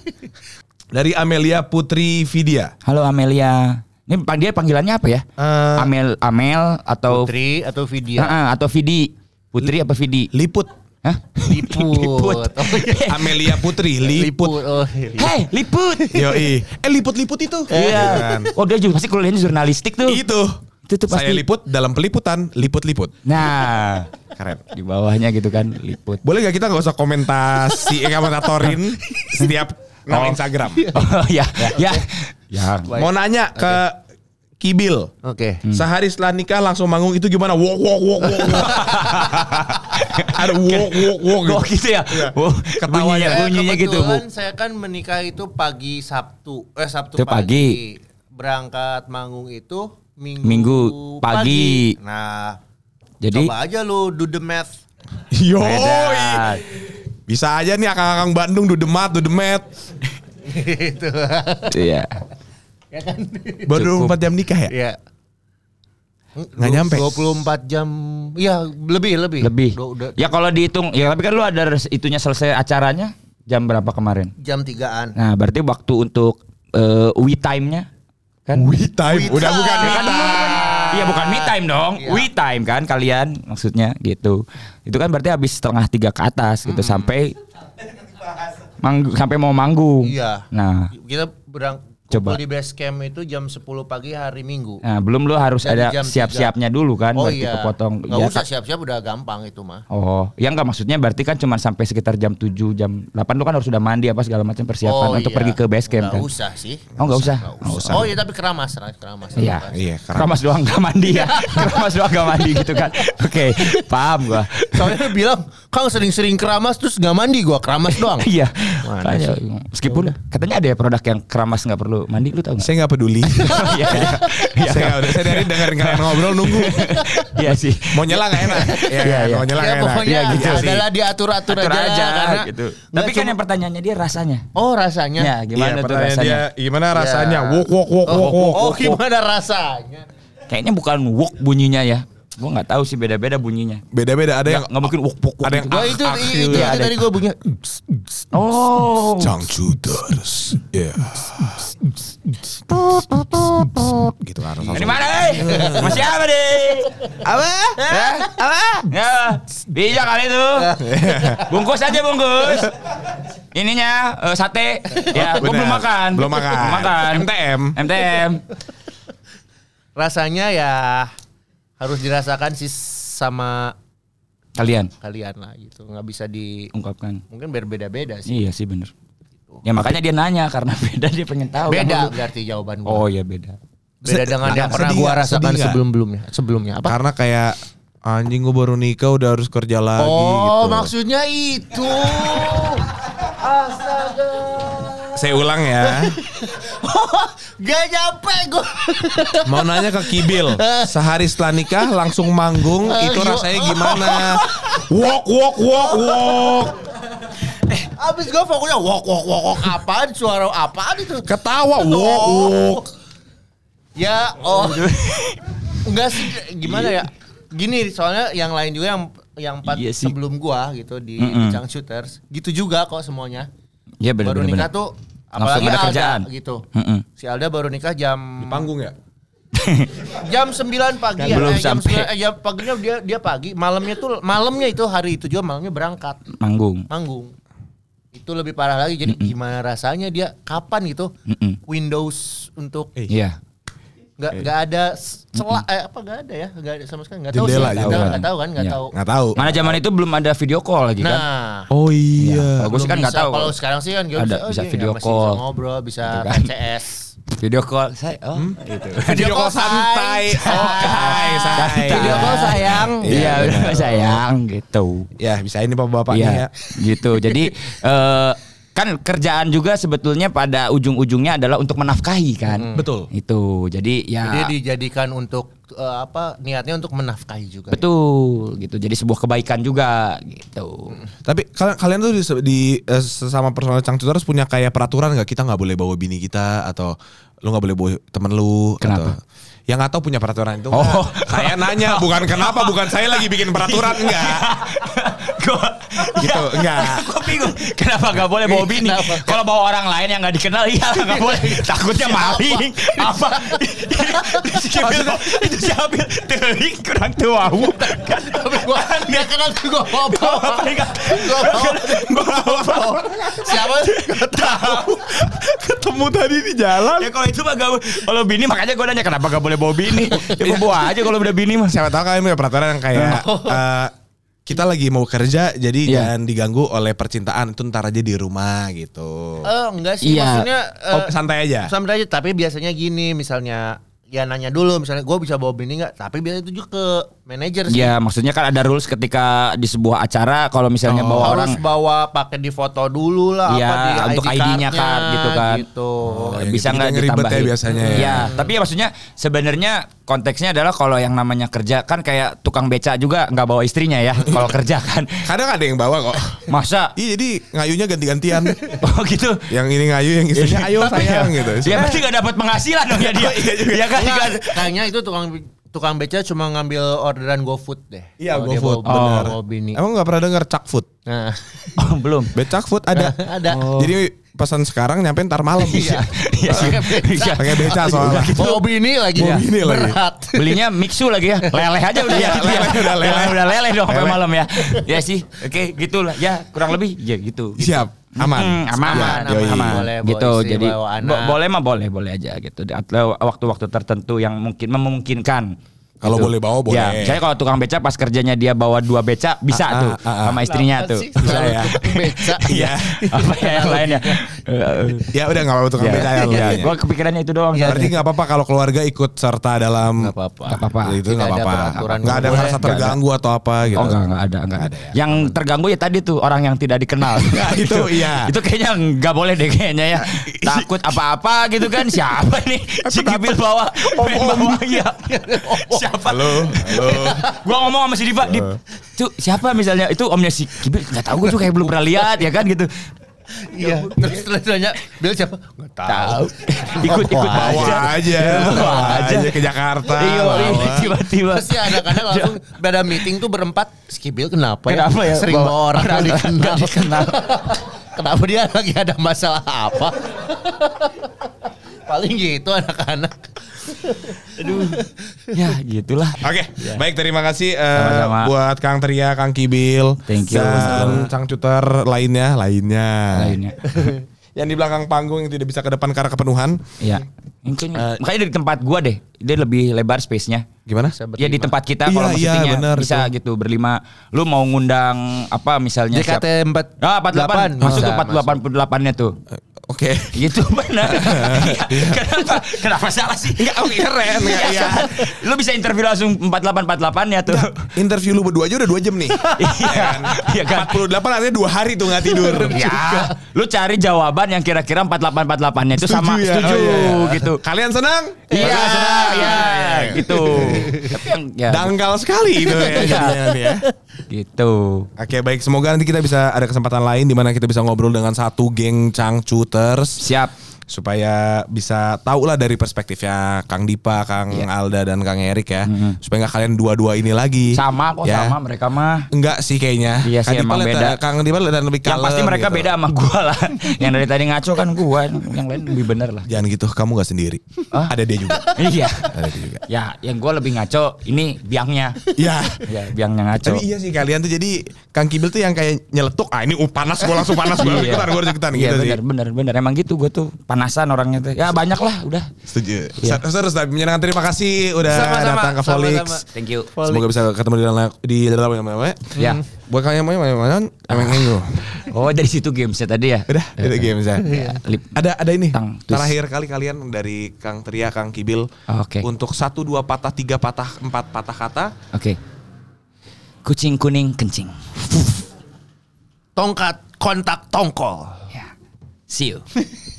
dari Amelia Putri Vidya. Halo Amelia. Ini dia panggilannya apa ya? Eh, Amel, Amel atau Putri atau Vidya. Ah, ah, atau Vidi. Putri apa Vidi? Liput. Hah? [LAUGHS] Liput. Oh, iya. Amelia Putri, liput. Oh, iya. Hei, liput. Yoi. Eh liput-liput itu. Iya. kan? Oh dia juga pasti kuliahnya jurnalistik tuh. Itu. Itu tuh pasti. Saya liput dalam peliputan, liput-liput. Nah, Keren. di bawahnya gitu kan liput. Boleh gak kita gak usah komentasi, eh, komentatorin [LAUGHS] setiap nama Oh. Instagram. Oh [LAUGHS] ya, ya, ya. Mau nanya ke Kibil. Oke. Sehari setelah nikah langsung manggung itu gimana? Wok wok wok wok. [LAUGHS] Ada wok wok wok. Oh gitu ya. Oh, Ketawanya. bunyinya, bunyinya gitu. Bu. saya kan menikah itu pagi Sabtu. Eh Sabtu Itu pagi. Berangkat manggung itu Minggu, Minggu pagi. Nah, Jadi coba aja lu do the math. Yoi. Bisa aja nih akang-akang Bandung dudemat dudemet. gitu. Iya. ya kan? Baru Cukup. 4 jam nikah ya? Iya. Nggak nyampe. 24 jam. Iya, lebih lebih. Lebih. Udah, udah Ya kalau dihitung, ya tapi kan lu ada itunya selesai acaranya jam berapa kemarin? jam 3-an. Nah, berarti waktu untuk eh, we time-nya kan? We time. We Udah time. bukan Ya kan? Iya bukan me time dong, Iya. we time kan kalian maksudnya gitu. Itu kan berarti habis setengah tiga ke atas gitu sampai manggung sampai mau manggung. Iya. Nah, Kita berang Coba. kumpul di base camp itu jam 10 pagi hari Minggu. nah belum lu harus Dari ada siap-siapnya dulu kan, oh berarti iya. kepotong. Nggak Ya, usah siap-siap udah gampang itu mah. Oh, ya enggak maksudnya berarti kan cuma sampai sekitar jam 7 jam 8 lu kan harus sudah mandi apa segala macam persiapan oh, untuk iya. pergi ke base camp Nggak kan. usah sih. Oh, nggak usah. Nggak Nggak usah. Oh iya tapi keramas, keramas. Iya. Iya, keramas. Keramas doang gak mandi ya. [LAUGHS] Keramas doang gak mandi gitu kan. Oke, paham gua. Soalnya dia bilang, Kang sering-sering keramas terus nggak mandi gua, keramas doang. Iya. Meskipun katanya ada ya produk yang keramas nggak perlu mandi lu tau nggak? Saya nggak peduli. [LAUGHS] Iya. Iya. saya nggak- saya dari dengerin kalian ngobrol nunggu. Iya sih. Mau nyela nggak enak? Iya, Iya, iya. mau nyela Ya nggak enak. pokoknya Iya, gitu sih. adalah diatur-atur Atur aja, aja, karena gitu. Tapi kan yang pertanyaannya dia rasanya. Oh rasanya. Ya, gimana Iya, tuh rasanya? dia gimana rasanya? Ya. Wok wok wok Oh, wok wok. oh, gimana rasanya? Kayaknya bukan wok bunyinya ya. Gua nggak tahu sih beda-beda bunyinya. Beda-beda ada yang Nggak mungkin wok wok ada yang ah, itu ah, itu, gitu itu, ya. ada. tadi gua bunyi. Oh. Changcuters. Iya. gitu kan. Ini mana deh? Masih apa deh? Apa? Apa? Ya, bisa kali itu. Bungkus aja bungkus. Ininya eh, sate. Ya, gua Bener. belum makan. Belum makan. Belum makan. MTM. MTM. Rasanya ya harus dirasakan sih sama Kalian kalian lah gitu. Nggak bisa di ungkapkan. mungkin berbeda-beda sih. Iya sih bener. Ya makanya dia nanya karena [LAUGHS] beda dia pengen tahu. kan Beda dulu. berarti jawaban gua. Oh iya beda. Beda dengan yang Sedih pernah gua Sedih rasakan nggak? sebelum-belumnya. Sebelumnya apa? Karena kayak anjing gue baru nikah udah harus kerja lagi Oh, gitu. maksudnya itu. Astaga. Saya ulang ya. [LAUGHS] [LAUGHS] Gak nyampe gue. Mau nanya ke Kibil, sehari setelah nikah langsung manggung itu rasanya gimana? Walk walk walk walk. Abis gue fokusnya wok wok wok wok apaan suara apaan itu? Ketawa walk walk. Ya oh. [LAUGHS] Enggak sih gimana ya? Gini soalnya yang lain juga yang yang empat Iya sih. sebelum gua gitu di Mm-mm. Bicang Shooters gitu juga kok semuanya. Iya benar baru benar. nikah benar. tuh Langsung apalagi ada Alda kerjaan. gitu. Mm-mm. Si Alda baru nikah jam Panggung ya? [LAUGHS] jam 9 pagi Kan ya, belum eh, jam sampai. 9, eh, ya paginya dia dia pagi, malamnya tuh malamnya itu hari itu juga malamnya berangkat Manggung. manggung. Itu lebih parah lagi. Jadi gimana rasanya dia kapan gitu Mm-mm. Windows untuk Iya. Nggak nggak ada celah eh apa nggak ada ya nggak ada sama sekali nggak tahu sih Jendela, nggak tahu nggak tahu kan nggak Iya. tahu Nggak tahu. Mana zaman itu belum ada video call lagi kan? nah Oh iya. Kalau gue sih kan nggak bisa. tahu. kalau sekarang sih kan nggak Ada, oh, bisa iya, video masih call. bisa ngobrol bisa Gitu kan. PCS Video call saya oh itu. [LAUGHS] Video call santai. Oh, santai, santai. video call sayang Iya, udah sayang gitu. Ya bisa ini bapak-bapaknya Iya, ya. gitu. Jadi [LAUGHS] eh kan kerjaan juga sebetulnya pada ujung-ujungnya adalah untuk menafkahi kan. Betul. Itu. Jadi ya dia dijadikan untuk eh, apa niatnya untuk menafkahi juga betul gitu. Jadi sebuah kebaikan juga gitu. Tapi kalian kalian tuh di, di eh, sesama personal cangcuters punya kayak peraturan nggak kita nggak boleh bawa bini kita atau lu nggak boleh bawa temen lu Kenapa? atau yang nggak tahu punya peraturan itu Oh. saya nanya bukan kenapa bukan saya lagi bikin peraturan [LAUGHS] enggak Gua Gitu, enggak. Gue bingung kenapa gak boleh bawa bini. Kalau bawa orang lain yang gak dikenal iya gak boleh. Takutnya maling apa? itu siapa? Teuing kurang tua. Kan Tapi gua nggak kenal tuh gua bawa apa? Gua bawa Siapa? Gak tahu. Ketemu tadi di jalan. Ya kalau itu mah gak Kalau bini makanya gue nanya kenapa gak boleh bawa bini. Ya gua bawa aja kalau udah bini mah. Siapa tahu kalian punya peraturan yang kayak eh, kita lagi mau kerja jadi Iya. jangan diganggu oleh percintaan itu ntar aja di rumah gitu. Eh enggak sih Iya. maksudnya eh, Oh, santai aja. Sampai aja tapi biasanya gini misalnya ya nanya dulu misalnya gue bisa bawa bini nggak tapi biasanya itu juga ke manajer sih Ya maksudnya kan ada rules ketika di sebuah acara kalau misalnya Oh, bawa harus orang bawa pakai di foto dulu lah Iya, apa di untuk ID ID-nya kan, gitu kan. gitu. Oh, yang bisa nggak yang ribet ya ditambahin biasanya ya. Iya, tapi ya maksudnya sebenarnya konteksnya adalah kalau yang namanya kerja kan kayak tukang beca juga nggak bawa istrinya ya [LAUGHS] kalau kerja kan. Kadang ada yang bawa kok. Masa? Iya jadi ngayunya ganti-gantian. [LAUGHS] Oh gitu. yang ini ngayu, yang istrinya ayo [LAUGHS] sayang gitu. Dia berarti nggak dapat penghasilan dong ya dia. Iya kan? Enggak, kan? Kayaknya itu tukang tukang beca cuma ngambil orderan GoFood deh. Iya, GoFood, benar. bawa bini. Emang nggak pernah denger cak food? Nah, [LAUGHS] Oh, belum. Becak food ada. [LAUGHS] ada. Jadi pesan sekarang nyampe ntar malam. Iya. Iya [LAUGHS] sih. Iya. Pakai beca soalnya. Bawa bini lagi. Bawa bini lagi. Berat. Belinya mixu lagi ya. Leleh aja udah ya. leleh, udah leleh. Udah leleh dong sampai malam ya. Ya sih. Oke, gitulah. Ya, kurang lebih ya gitu. gitu. Siap. Aman. Hmm, aman, Aman, aman, Yoi. aman. Boleh gitu. istri, Jadi bawa anak. bo- boleh mah boleh, boleh aja gitu. Atau waktu-waktu tertentu yang mungkin memungkinkan. Kalau Gitu. boleh bawa, boleh. Ya, misalnya kalau tukang beca pas kerjanya dia bawa dua beca bisa Ah, tuh ah, ah, ah. sama istrinya Kenapa tuh. sih? Bisa ya. [LAUGHS] Beca. Iya. Apa ya yang lainnya? [LAUGHS] Ya udah nggak apa-apa tukang Ya, beca ya. ya, lu. gua kepikirannya itu doang. Berarti nggak apa-apa kalau keluarga ikut serta dalam Nggak apa-apa. Nggak apa-apa. Itu nggak apa-apa. Nggak ada nggak boleh. terganggu atau apa gitu. Oh enggak enggak ada enggak ada. Yang terganggu ya tadi tuh orang yang tidak dikenal. [LAUGHS] Nah, itu iya. Itu kayaknya enggak boleh deh kayaknya ya. Takut apa-apa gitu kan. Siapa nih? Si Gibil bawa bawa iya. Siapa? Halo, halo. [LAUGHS] Gua ngomong sama si Diva, Dip. Tuh siapa misalnya? Itu omnya si Gibil enggak tahu gua tuh kayak belum pernah lihat ya kan gitu. Iya. Terus terus nanya, Bill siapa? Nggak tahu. [LAUGHS] Ikut ikut Bawa aja. aja, [LAUGHS] Bawa aja. aja ke Jakarta. Iya, iya, tiba-tiba. Pasti ada kadang langsung pada meeting tuh berempat. Skibil kenapa ya? Kenapa ya? Sering Bawa orang nggak dikenal. nggak dikenal. kenapa dia lagi ada masalah apa? Paling gitu anak-anak. Ya, gitulah. Oke, baik terima kasih eh, Sama-sama. buat Kang Teria, Kang Kibil, Thank you. dan Cang Cuter lainnya, lainnya. Lainnya. [LAUGHS] yang di belakang panggung yang tidak bisa ke depan karena kepenuhan. Iya. Mungkin makanya dari tempat gua deh, dia lebih lebar space-nya. Gimana? Ya di tempat kita Iya, kalau iya, syutingnya benar bisa itu. gitu berlima. Lu mau ngundang apa misalnya siap- JKT 4 Ah, 48. Masuk tuh Bisa, 48 nya tuh. Oke. Gitu benar. Iya. [LAUGHS] Kenapa? Kenapa salah sih? Enggak, oke keren. Enggak, iya. Lu bisa interview langsung 48 48 ya tuh. Interview lu berdua aja udah dua jam nih. [LAUGHS] Iya. Iya kan? 48 artinya dua hari tuh nggak tidur. Ya, lu cari jawaban yang kira-kira 48 48 nya itu sama ya? setuju Oh, iya. gitu. Kalian senang? Iya, senang, ya, gitu. Tapi yang ya, Dangkal sekali itu ya. jadinya nanti ya. Gitu. Oke baik semoga nanti kita bisa ada kesempatan lain di mana kita bisa ngobrol dengan satu geng cangcuters Siap. Supaya bisa tahu lah dari perspektifnya Kang Dipa, Kang Iya. Alda dan Kang Erik ya. Supaya nggak kalian dua-dua ini lagi. Sama kok Ya. sama mereka mah. Enggak sih kayaknya. Iya sih, Kang Dipa emang beda. Kang Dipa dan lebih Yang kalem pasti mereka gitu. beda sama gua lah. [LAUGHS] yang dari tadi ngaco kan gua, yang lain lebih bener lah. Jangan gitu, kamu nggak sendiri. Hah? Ada dia juga. [LAUGHS] iya. Ada dia juga. Ya, yang gua lebih ngaco ini biangnya. Ya. Ya, biangnya ngaco. Tapi iya sih kalian tuh jadi Kang Kibil tuh yang kayak nyeletuk, ah ini uh, panas gue langsung panas gue harus Iya. ikutan, gue harus ikutan Iya gitu sih. bener bener bener emang gitu gue tuh panasan orangnya tuh ya banyak lah udah Setuju. Iya. Terus tapi menyenangkan terima kasih udah Sama-sama, datang ke sama-sama. thank you Semoga bisa ketemu di dalam di dalam yang mana ya Buat kalian yang mau yang mana? Emang itu. oh dari situ gamesnya tadi ya Udah, itu game saya. Lip. Ada ada ini. Tang. Terakhir kali kalian dari Kang Tria, Kang Kibil Oke. untuk satu dua patah tiga patah empat patah kata. oke kucing kuning kencing Tongkat kontak tongkol. ya see you [LAUGHS]